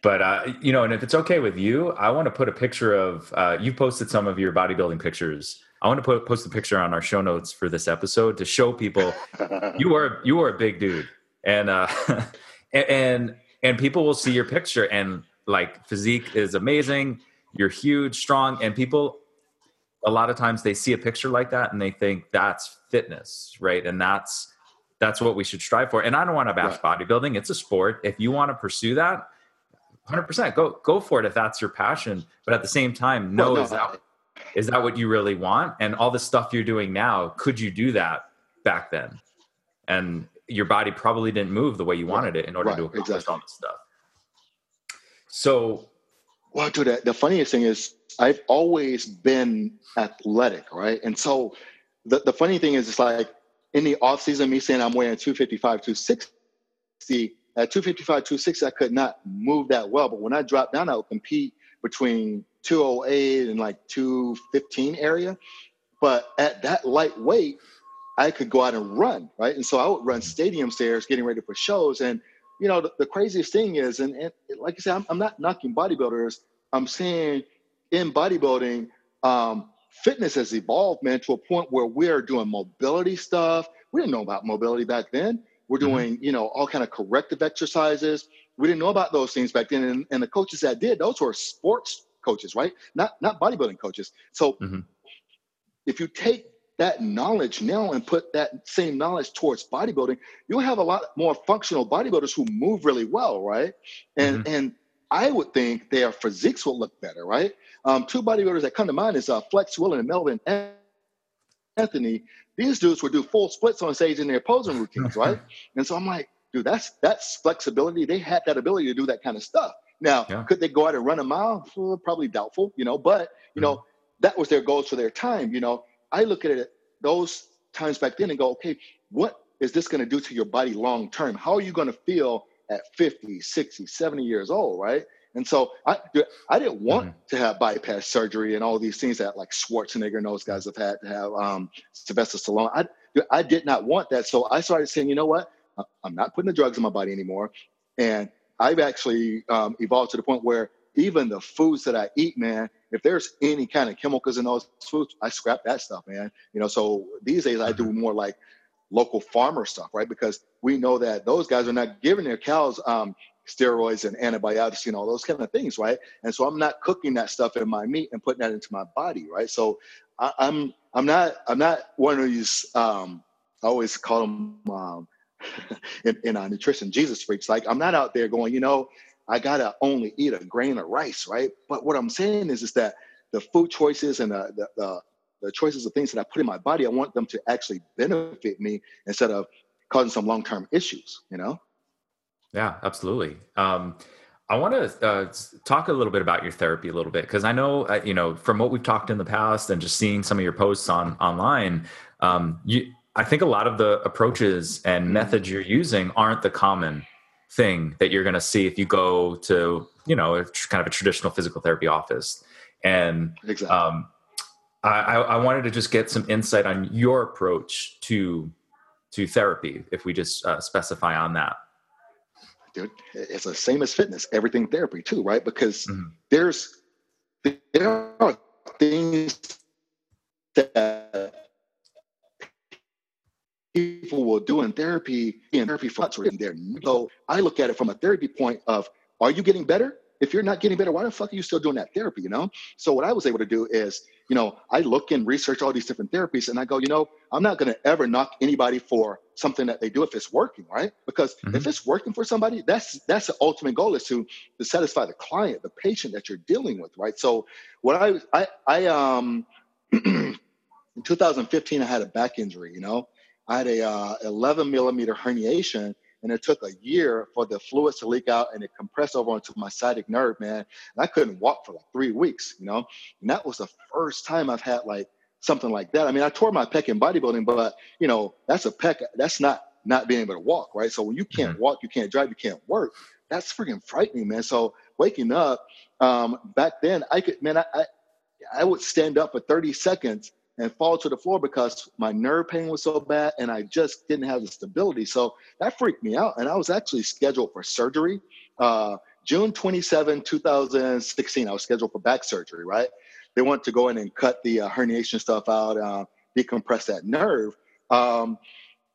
but uh you know, and if it's okay with you, I want to put a picture of uh you posted some of your bodybuilding pictures I want to put, post a picture on our show notes for this episode to show people you are you are a big dude, and uh, and and people will see your picture and like physique is amazing. You're huge, strong, and people a lot of times they see a picture like that and they think that's fitness, right? And that's that's what we should strive for. And I don't want to bash right. bodybuilding; it's a sport. If you want to pursue that, hundred percent, go go for it if that's your passion. But at the same time, know well, no, that is that what you really want? And all the stuff you're doing now, could you do that back then? And your body probably didn't move the way you wanted it in order right, to accomplish exactly. all this stuff. So, well, dude, the, the funniest thing is I've always been athletic, right? And so the, the funny thing is, it's like in the off season, me saying I'm weighing 255, 260. At 255, 260, I could not move that well. But when I dropped down, I would compete between 208 and like 215 area. But at that light weight, I could go out and run, right? And so I would run stadium stairs getting ready for shows. And, you know, the, the craziest thing is, and, and like I said, I'm, I'm, not knocking bodybuilders. I'm saying in bodybuilding, um, fitness has evolved, man, to a point where we're doing mobility stuff. We didn't know about mobility back then. We're mm-hmm. doing, mm-hmm. you know, all kind of corrective exercises. We didn't know about those things back then. And, and the coaches that did, those were sports coaches, right? Not not bodybuilding coaches. So mm-hmm. if you take that knowledge now and put that same knowledge towards bodybuilding, you'll have a lot more functional bodybuilders who move really well, right? And mm-hmm. and I would think their physiques will look better, right? Um, two bodybuilders that come to mind is uh, Flex Wheeler and Melvin Anthony. These dudes would do full splits on stage in their posing routines, right? And so I'm like, dude, that's that's flexibility. They had that ability to do that kind of stuff. Now, yeah. could they go out and run a mile? Probably doubtful, you know. But you mm-hmm. know, that was their goals for their time. You know, I look at it those times back then and go, okay, what is this going to do to your body long term? How are you going to feel at 50, 60, 70 years old, right? And so I, I didn't want mm-hmm. to have bypass surgery and all these things that like Schwarzenegger and those guys have had to have um, Sylvester Stallone. I, I did not want that. So I started saying, you know what? I'm not putting the drugs in my body anymore. And I've actually um, evolved to the point where even the foods that I eat, man, if there's any kind of chemicals in those foods, I scrap that stuff, man. You know, so these days I do mm-hmm. more like local farmer stuff, right? Because we know that those guys are not giving their cows um, steroids and antibiotics, you know, those kind of things, right? And so I'm not cooking that stuff in my meat and putting that into my body, right? So I, am I'm, I'm not I'm not one of these um, I always call them um, in, in uh, nutrition Jesus freaks. Like I'm not out there going, you know, I gotta only eat a grain of rice, right? But what I'm saying is, is that the food choices and the, the, the, the choices of things that I put in my body, I want them to actually benefit me instead of causing some long-term issues, you know? Yeah, absolutely. Um, I want to uh, talk a little bit about your therapy a little bit because I know uh, you know from what we've talked in the past and just seeing some of your posts on online, um, you I think a lot of the approaches and mm-hmm. methods you're using aren't the common thing that you're going to see if you go to you know a, kind of a traditional physical therapy office and exactly. um, I, I wanted to just get some insight on your approach to to therapy if we just uh, specify on that dude it's the same as fitness everything therapy too right because mm-hmm. there's there are things that people will do in therapy in therapy for there. So I look at it from a therapy point of, are you getting better? If you're not getting better, why the fuck are you still doing that therapy? You know. So what I was able to do is, you know, I look and research all these different therapies, and I go, you know, I'm not going to ever knock anybody for something that they do if it's working, right? Because mm-hmm. if it's working for somebody, that's that's the ultimate goal is to to satisfy the client, the patient that you're dealing with, right? So what I I I um in 2015 I had a back injury, you know, I had a uh, 11 millimeter herniation, and it took a year for the fluids to leak out and it compressed over onto my sciatic nerve, man. And I couldn't walk for like three weeks, you know. And that was the first time I've had like something like that. I mean, I tore my pec in bodybuilding, but you know, that's a pec. That's not not being able to walk, right? So when you can't mm-hmm. walk, you can't drive, you can't work. That's freaking frightening, man. So waking up um, back then, I could, man, I, I I would stand up for 30 seconds and fall to the floor because my nerve pain was so bad and I just didn't have the stability. So that freaked me out. And I was actually scheduled for surgery. Uh, June 27, 2016, I was scheduled for back surgery, right? They want to go in and cut the uh, herniation stuff out, uh, decompress that nerve. Um,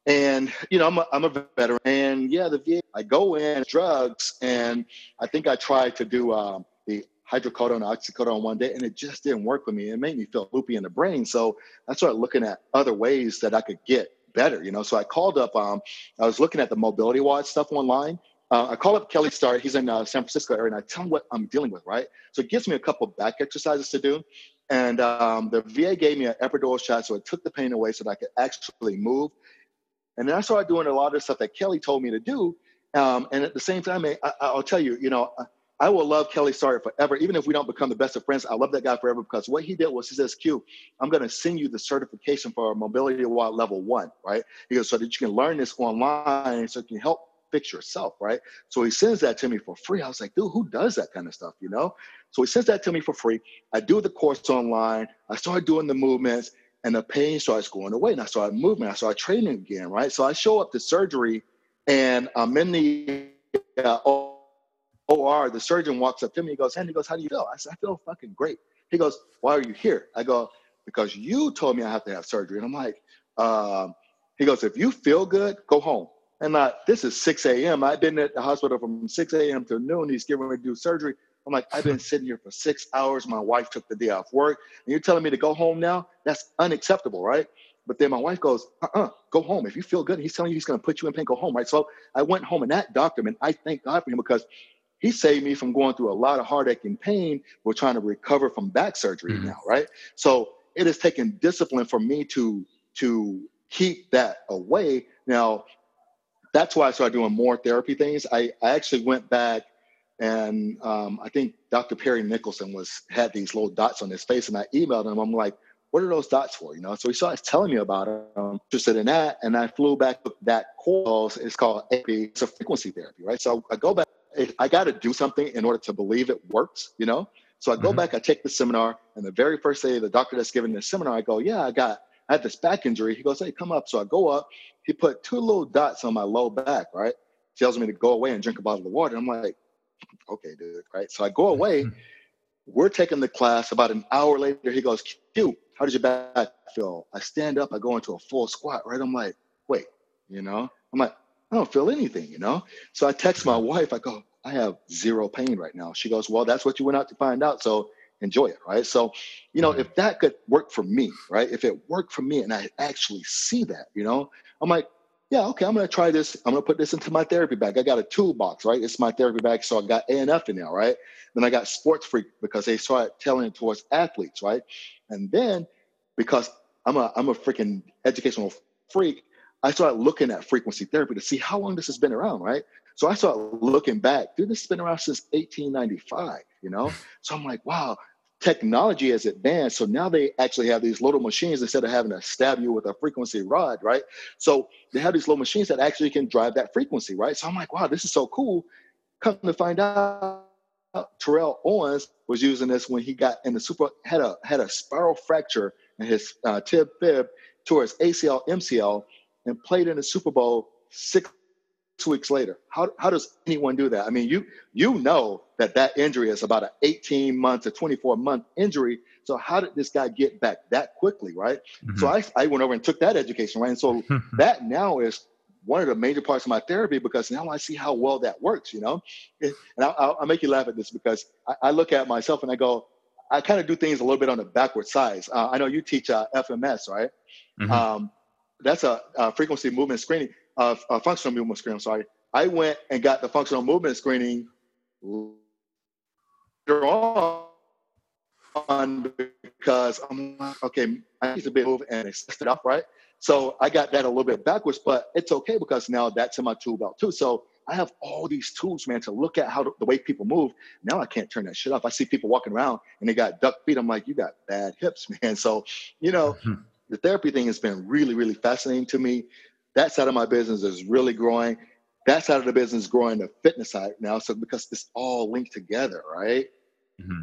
and, you know, I'm a, I'm a veteran. And yeah, the VA, I go in, drugs, and I think I tried to do um, the hydrocodone, oxycodone one day, and it just didn't work for me. It made me feel loopy in the brain. So I started looking at other ways that I could get better, you know. So I called up, um, I was looking at the MobilityWOD stuff online. Uh, I call up Kelly Starrett. He's in uh, San Francisco area, and I tell him what I'm dealing with, right? So it gives me a couple back exercises to do. And um, the VA gave me an epidural shot, so it took the pain away so that I could actually move. And then I started doing a lot of stuff that Kelly told me to do. Um, and at the same time, I, will tell you, you know, I will love Kelly Starrett forever, even if we don't become the best of friends. I love that guy forever because what he did was he says, Q, I'm going to send you the certification for mobility award level one, right? He goes, so that you can learn this online so you can help fix yourself, right? So he sends that to me for free. I was like, dude, who does that kind of stuff, you know? So he sends that to me for free. I do the course online. I start doing the movements and the pain starts going away. And I started moving. I started training again, right? So I show up to surgery and I'm in the uh, OR, the surgeon walks up to me. He goes, and he goes, how do you feel? I said, I feel fucking great. He goes, why are you here? I go, because you told me I have to have surgery. And I'm like, um, he goes, if you feel good, go home. And like, this is 6 a.m. I've been at the hospital from 6 a.m. to noon. He's giving me to do surgery. I'm like, I've been sitting here for six hours. My wife took the day off work. And you're telling me to go home now? That's unacceptable, right? But then my wife goes, uh-uh, go home. If you feel good, he's telling you he's going to put you in pain, go home, right? So I went home and that doctor, man, I thank God for him because he saved me from going through a lot of heartache and pain. We're trying to recover from back surgery mm-hmm. now, right? So it has taken discipline for me to to keep that away. Now, that's why I started doing more therapy things. I, I actually went back and um, I think Dr. Perry Nicholson was had these little dots on his face, and I emailed him. I'm like, "What are those dots for?" You know. So he starts telling me about it. I'm interested in that, and I flew back to that course. It's called AP. It's a frequency therapy, right? So I go back. I got to do something in order to believe it works. You know. So I go mm-hmm. back. I take the seminar, and the very first day, the doctor that's giving the seminar, I go, "Yeah, I got." I had this back injury. He goes, Hey, come up. So I go up. He put two little dots on my low back, right? Tells me to go away and drink a bottle of water. I'm like, okay, dude, right? So I go away. Mm-hmm. We're taking the class. About an hour later, he goes, Q, how does your back feel? I stand up, I go into a full squat, right? I'm like, wait, you know? I'm like, I don't feel anything, you know? So I text my wife, I go, I have zero pain right now. She goes, Well, that's what you went out to find out. So enjoy it, right? So, you know, mm-hmm. if that could work for me, right? If it worked for me and I actually see that, you know, I'm like, yeah, okay, I'm gonna try this. I'm gonna put this into my therapy bag. I got a toolbox, right? It's my therapy bag. So I got ANF in there, right? Then I got sports freak because they started telling it towards athletes, right? And then because I'm a I'm a freaking educational freak, I started looking at frequency therapy to see how long this has been around, right? So I started looking back, dude, this has been around since 1895, you know? So I'm like, wow, technology has advanced. So now they actually have these little machines instead of having to stab you with a frequency rod, right? So they have these little machines that actually can drive that frequency, right? So I'm like, wow, this is so cool. Come to find out, Terrell Owens was using this when he got in the super had a had a spiral fracture in his uh, tib fib towards ACL MCL and played in the Super Bowl six weeks later. How, how does anyone do that? I mean, you you know that that injury is about an 18 month to 24 month injury. So how did this guy get back that quickly, right? Mm-hmm. So I, I went over and took that education, right? And so that now is one of the major parts of my therapy because now I see how well that works, you know? And I'll, I'll make you laugh at this because I, I, look at myself and I go, I kind of do things a little bit on the backward size. Uh, I know you teach uh, FMS, right? Mm-hmm. Um, that's a, a, frequency movement screening, uh, a functional movement screening. I'm sorry. I went and got the functional movement screening later on because I'm like, okay, I need to be move and assist it up, right? So I got that a little bit backwards, but it's okay because now that's in my tool belt too. So I have all these tools, man, to look at how the, the way people move. Now I can't turn that shit off. I see people walking around and they got duck feet. I'm like, you got bad hips, man. So, you know. the therapy thing has been really, really fascinating to me. That side of my business is really growing that side of the business is growing the fitness side now. So because it's all linked together, right? Mm-hmm.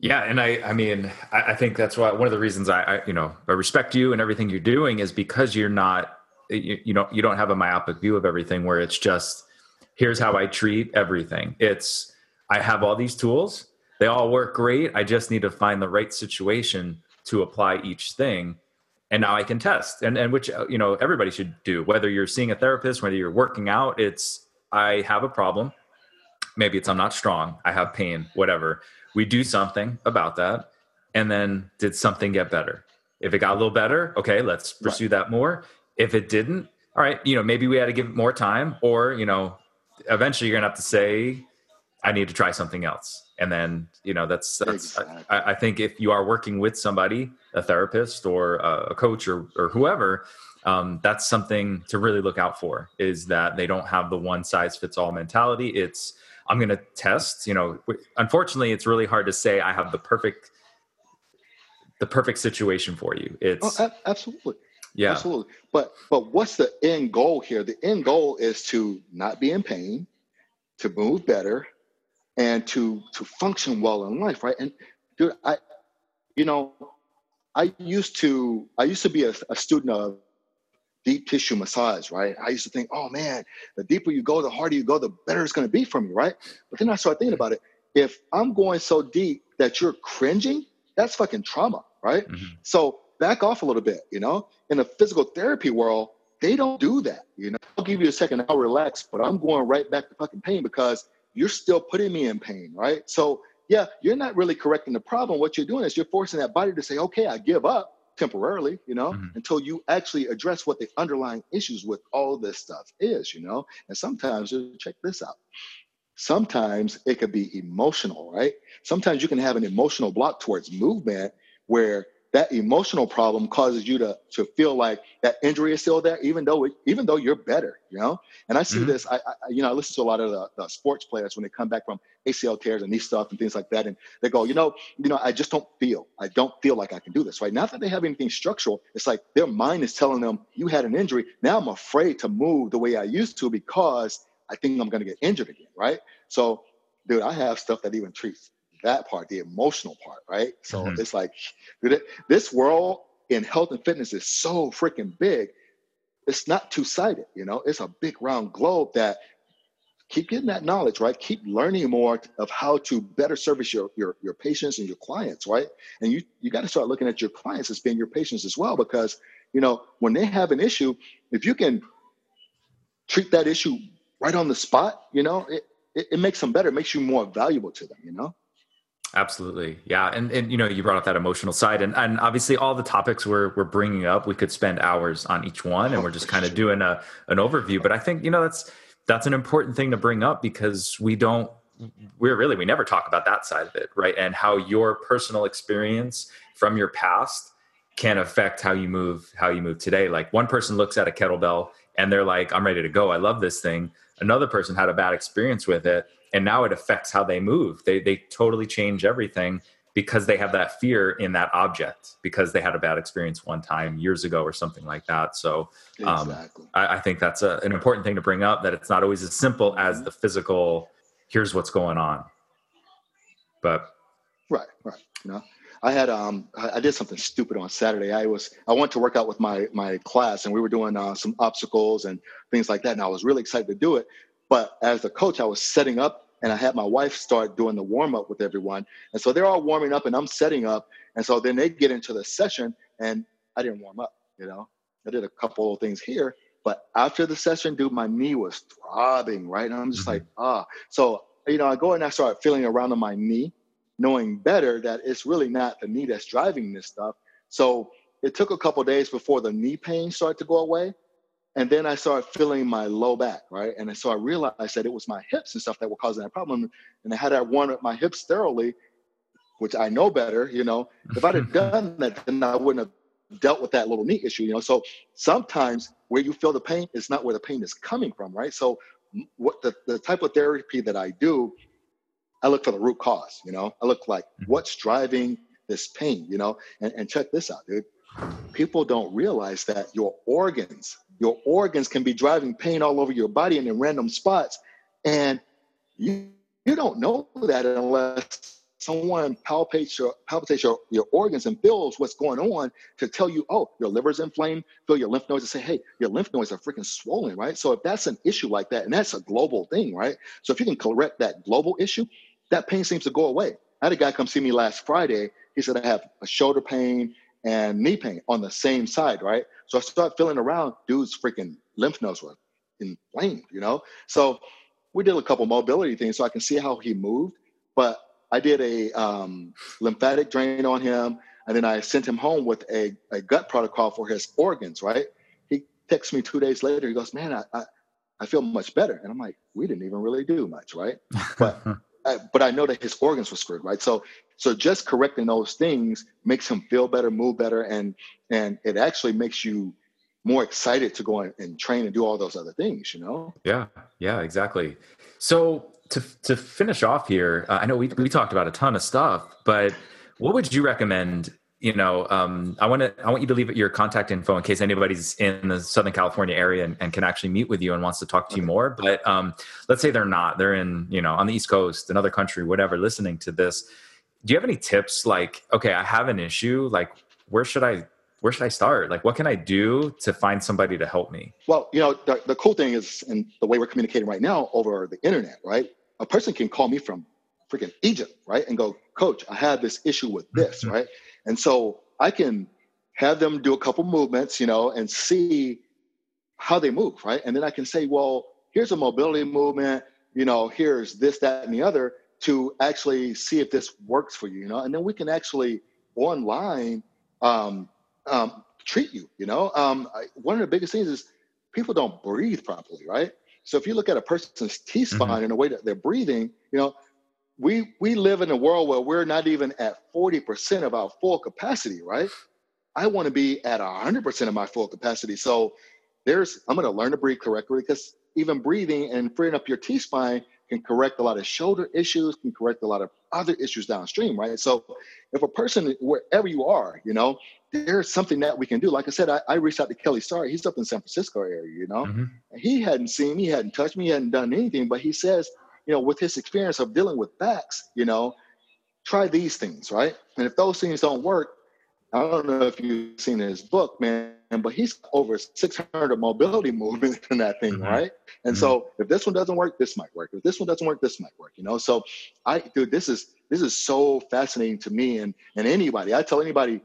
Yeah, and I, I mean, I, I, think that's why one of the reasons I, I, you know, I respect you and everything you're doing is because you're not, you, you know, you don't have a myopic view of everything where it's just, here's how I treat everything. It's, I have all these tools, they all work great. I just need to find the right situation to apply each thing. And now I can test. And and which you know everybody should do. Whether you're seeing a therapist whether you're working out it's I have a problem. Maybe it's I'm not strong. I have pain whatever. We do something about that. And then did something get better? If it got a little better okay let's pursue right. that more. If it didn't all right you know maybe we had to give it more time or you know eventually you're gonna have to say I need to try something else and then you know that's that's exactly. I, I, think if you are working with somebody a therapist or a coach or, or whoever um, that's something to really look out for is that they don't have the one size fits all mentality. It's i'm going to test you know unfortunately it's really hard to say i have the perfect the perfect situation for you. It's oh, absolutely. Yeah. Absolutely. But but what's the end goal here? The end goal is to not be in pain to move better and to to function well in life, right? And dude, I, you know, I used to I used to be a, a student of deep tissue massage, right? I used to think, oh man, the deeper you go, the harder you go, the better it's going to be for me, right? But then I started thinking about it. If I'm going so deep that you're cringing, that's fucking trauma, right? Mm-hmm. So back off a little bit, you know? In the physical therapy world, they don't do that, you know? I'll give you a second, I'll relax, but I'm going right back to fucking pain because you're still putting me in pain, right? So yeah, you're not really correcting the problem. What you're doing is you're forcing that body to say, okay, I give up. temporarily, you know, mm-hmm. until you actually address what the underlying issues with all this stuff is, you know. And sometimes, check this out. Sometimes it could be emotional, right? Sometimes you can have an emotional block towards movement where that emotional problem causes you to to feel like that injury is still there, even though it, even though you're better, you know. And I see mm-hmm. this. I, I, you know I listen to a lot of the, the, sports players when they come back from ACL tears and knee stuff and things like that, and they go, you know, you know, I just don't feel. I don't feel like I can do this. Right? Not that they have anything structural. It's like their mind is telling them you had an injury. Now I'm afraid to move the way I used to because I think I'm going to get injured again. Right? So, dude, I have stuff that even treats that part, the emotional part, right? So mm-hmm. it's like this world in health and fitness is so freaking big. It's not two sided, you know. It's a big round globe that keep getting that knowledge, right? Keep learning more of how to better service your your your patients and your clients, right? And you you got to start looking at your clients as being your patients as well, because you know when they have an issue, if you can treat that issue right on the spot, you know, it, it, it makes them better, it makes you more valuable to them, you know. Absolutely. Yeah. And, and, you know, you brought up that emotional side and, and obviously all the topics we're, we're bringing up, we could spend hours on each one and we're just kind of doing a, an overview. But I think, you know, that's, that's an important thing to bring up because we don't, we're really, we never talk about that side of it. Right. And how your personal experience from your past can affect how you move, how you move today. Like one person looks at a kettlebell and they're like, I'm ready to go. I love this thing. Another person had a bad experience with it and now it affects how they move. They they totally change everything because they have that fear in that object because they had a bad experience one time years ago or something like that. So um, exactly. I, I, think that's a, an important thing to bring up that it's not always as simple as the physical here's what's going on. But right right. You know I had um I did something stupid on Saturday. I was I went to work out with my my class and we were doing uh, some obstacles and things like that. And I was really excited to do it. But as the coach, I was setting up and I had my wife start doing the warm up with everyone. And so they're all warming up and I'm setting up. And so then they get into the session and I didn't warm up, you know. I did a couple of things here, but after the session, dude, my knee was throbbing, right? And I'm just mm-hmm. like, ah. So, you know, I go and I start feeling around on my knee, knowing better that it's really not the knee that's driving this stuff. So it took a couple days before the knee pain started to go away. And then I started feeling my low back, right? And so I realized that it was my hips and stuff that were causing that problem. And had I worn up my hips thoroughly, which I know better, you know, if I'd have done that, then I wouldn't have dealt with that little knee issue, you know. So sometimes where you feel the pain is not where the pain is coming from, right? So what the, the type of therapy that I do, I look for the root cause, you know. I look like mm-hmm. what's driving this pain, you know, and, and check this out, dude. People don't realize that your organs your organs can be driving pain all over your body and in random spots. And you, you don't know that unless someone palpates your palpates your, your organs and feels what's going on to tell you, oh, your liver's inflamed, feel your lymph nodes and say, hey, your lymph nodes are freaking swollen, right? So if that's an issue like that, and that's a global thing, right? So if you can correct that global issue, that pain seems to go away. I had a guy come see me last Friday. He said, I have a shoulder pain and knee pain on the same side, right? So I start feeling around, dude's freaking lymph nodes were inflamed, you know? So we did a couple mobility things so I can see how he moved. But I did a um, lymphatic drain on him, and then I sent him home with a, a gut protocol for his organs, right? He texts me two days later. He goes, Man, I, I, I feel much better. And I'm like, We didn't even really do much, right? But but I know that his organs were screwed, right? So so just correcting those things makes him feel better, move better, and and it actually makes you more excited to go and train and do all those other things. You know? Yeah, yeah, exactly. So to to finish off here, uh, I know we we talked about a ton of stuff, but what would you recommend you know, um, I want to I want you to leave your contact info in case anybody's in the Southern California area and, and can actually meet with you and wants to talk to you more. But um, let's say they're not; they're in you know on the East Coast, another country, whatever, listening to this. Do you have any tips? Like, okay, I have an issue. Like, where should I where should I start? Like, what can I do to find somebody to help me? Well, you know, the, the cool thing is, and the way we're communicating right now over the internet, right? A person can call me from freaking Egypt, right, and go, Coach, I have this issue with this, mm-hmm. right? And so I can have them do a couple movements, you know, and see how they move, right? And then I can say, well, here's a mobility movement, you know, here's this, that, and the other to actually see if this works for you, you know, and then we can actually online um, um, treat you. You know, um, I, one of the biggest things is people don't breathe properly, right? So if you look at a person's T spine mm-hmm. and the way that they're breathing, you know, we we live in a world where we're not even at 40% of our full capacity, right? I want to be at 100% of my full capacity. So there's I'm going to learn to breathe correctly because even breathing and freeing up your T spine can correct a lot of shoulder issues, can correct a lot of other issues downstream, right? So if a person, wherever you are, you know, there's something that we can do. Like I said, I, I reached out to Kelly Starr. He's up in San Francisco area, you know. Mm-hmm. He hadn't seen me, he hadn't touched me, he hadn't done anything, but he says, you know, with his experience of dealing with backs, you know, try these things, right? And if those things don't work, I don't know if you've seen his book, man, but he's over 600 mobility movements in that thing, mm-hmm. right? And mm-hmm. so if this one doesn't work, this might work. If this one doesn't work, this might work. You know, so I, dude, this is this is so fascinating to me and and anybody. I tell anybody,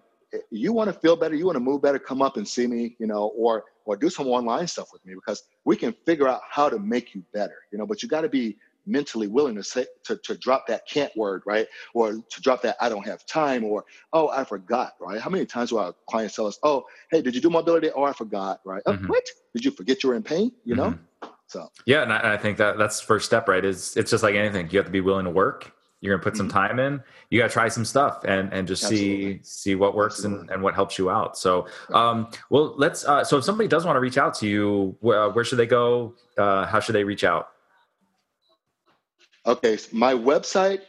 you want to feel better, you want to move better, come up and see me, you know, or or do some online stuff with me because we can figure out how to make you better. You know, but you got to be mentally willing to say to, to drop that can't word, right? Or to drop that I don't have time or oh I forgot, right? How many times do our clients tell us, oh hey, did you do mobility? Oh I forgot, right? Oh, mm-hmm. Oh, what? Did you forget you were in pain? You know? Mm-hmm. So yeah, and I, I think that that's first step, right? Is it's just like anything. You have to be willing to work. You're gonna put mm-hmm. some time in. You gotta try some stuff and and just Absolutely. see see what works and, and what helps you out. So um well let's uh so if somebody does want to reach out to you, where, where should they go? Uh how should they reach out? Okay, so my website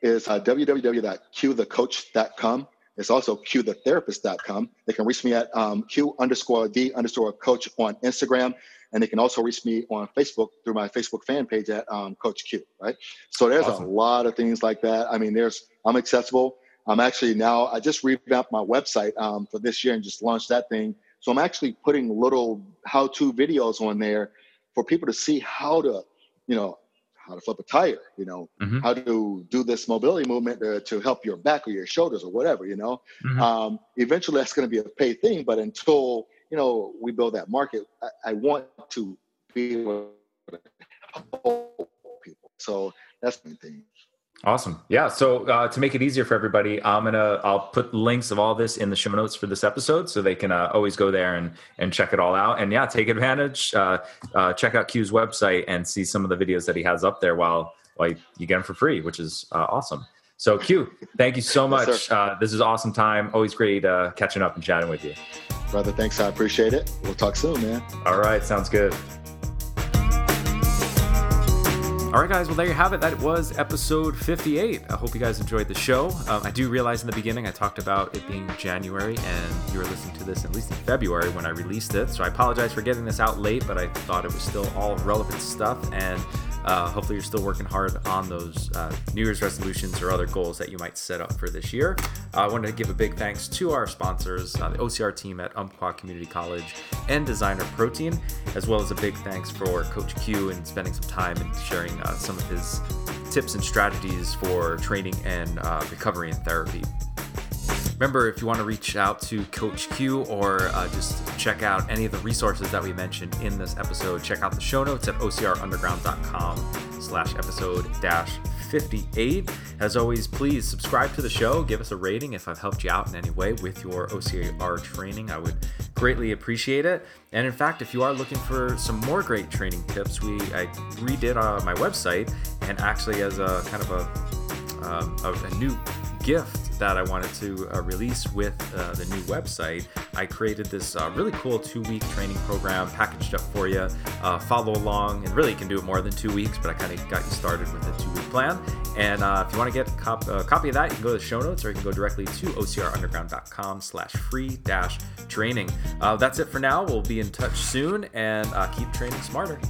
is uh, www.qthecoach.com. It's also qthetherapist.com. They can reach me at um, q underscore the underscore coach on Instagram. And they can also reach me on Facebook through my Facebook fan page at um, Coach Q, right? So there's awesome. a lot of things like that. I mean, there's, I'm accessible. I'm actually now, I just revamped my website um, for this year and just launched that thing. So I'm actually putting little how to videos on there for people to see how to, you know, how to flip a tire, you know, mm-hmm. how to do this mobility movement to, to, help your back or your shoulders or whatever, you know. Mm-hmm. Um, eventually, that's going to be a paid thing, but until you know we build that market, I, I want to be able to help people. So that's the thing. Awesome. Yeah. So uh, to make it easier for everybody, I'm gonna I'll put links of all this in the show notes for this episode, so they can uh, always go there and and check it all out. And yeah, take advantage. Uh, uh check out Q's website and see some of the videos that he has up there while while you get them for free, which is uh, awesome. So Q, thank you so much. Yes, uh, this is awesome time. Always great catching up and chatting with you, brother. Thanks. I appreciate it. We'll talk soon, man. All right. Sounds good. All right, guys. Well, there you have it. That was episode 58. I hope you guys enjoyed the show. Um, I do realize in the beginning I talked about it being January, and you were listening to this at least in February when I released it. So I apologize for getting this out late, but I thought it was still all relevant stuff. And uh, hopefully, you're still working hard on those uh, New Year's resolutions or other goals that you might set up for this year. Uh, I wanted to give a big thanks to our sponsors, uh, the OCR team at Umpqua Community College and Designer Protein, as well as a big thanks for Coach Q and spending some time and sharing uh, some of his tips and strategies for training and uh, recovery and therapy. Remember, if you want to reach out to Coach Q or uh, just check out any of the resources that we mentioned in this episode, check out the show notes at ocrunderground.com slash episode dash 58. As always, please subscribe to the show, give us a rating if I've helped you out in any way with your OCR training. I would greatly appreciate it. And in fact, if you are looking for some more great training tips, we I redid uh, my website and actually as a kind of a, um, a, a new gift that I wanted to uh, release with uh, the new website, I created this uh, really cool two week training program packaged up for you. Uh, follow along, and really you can do it more than two weeks, but I kind of got you started with a two week plan. And uh, if you want to get a, cop- a, copy of that, you can go to the show notes or you can go directly to ocrunderground.com slash free dash training. Uh, that's it for now. We'll be in touch soon and keep training smarter.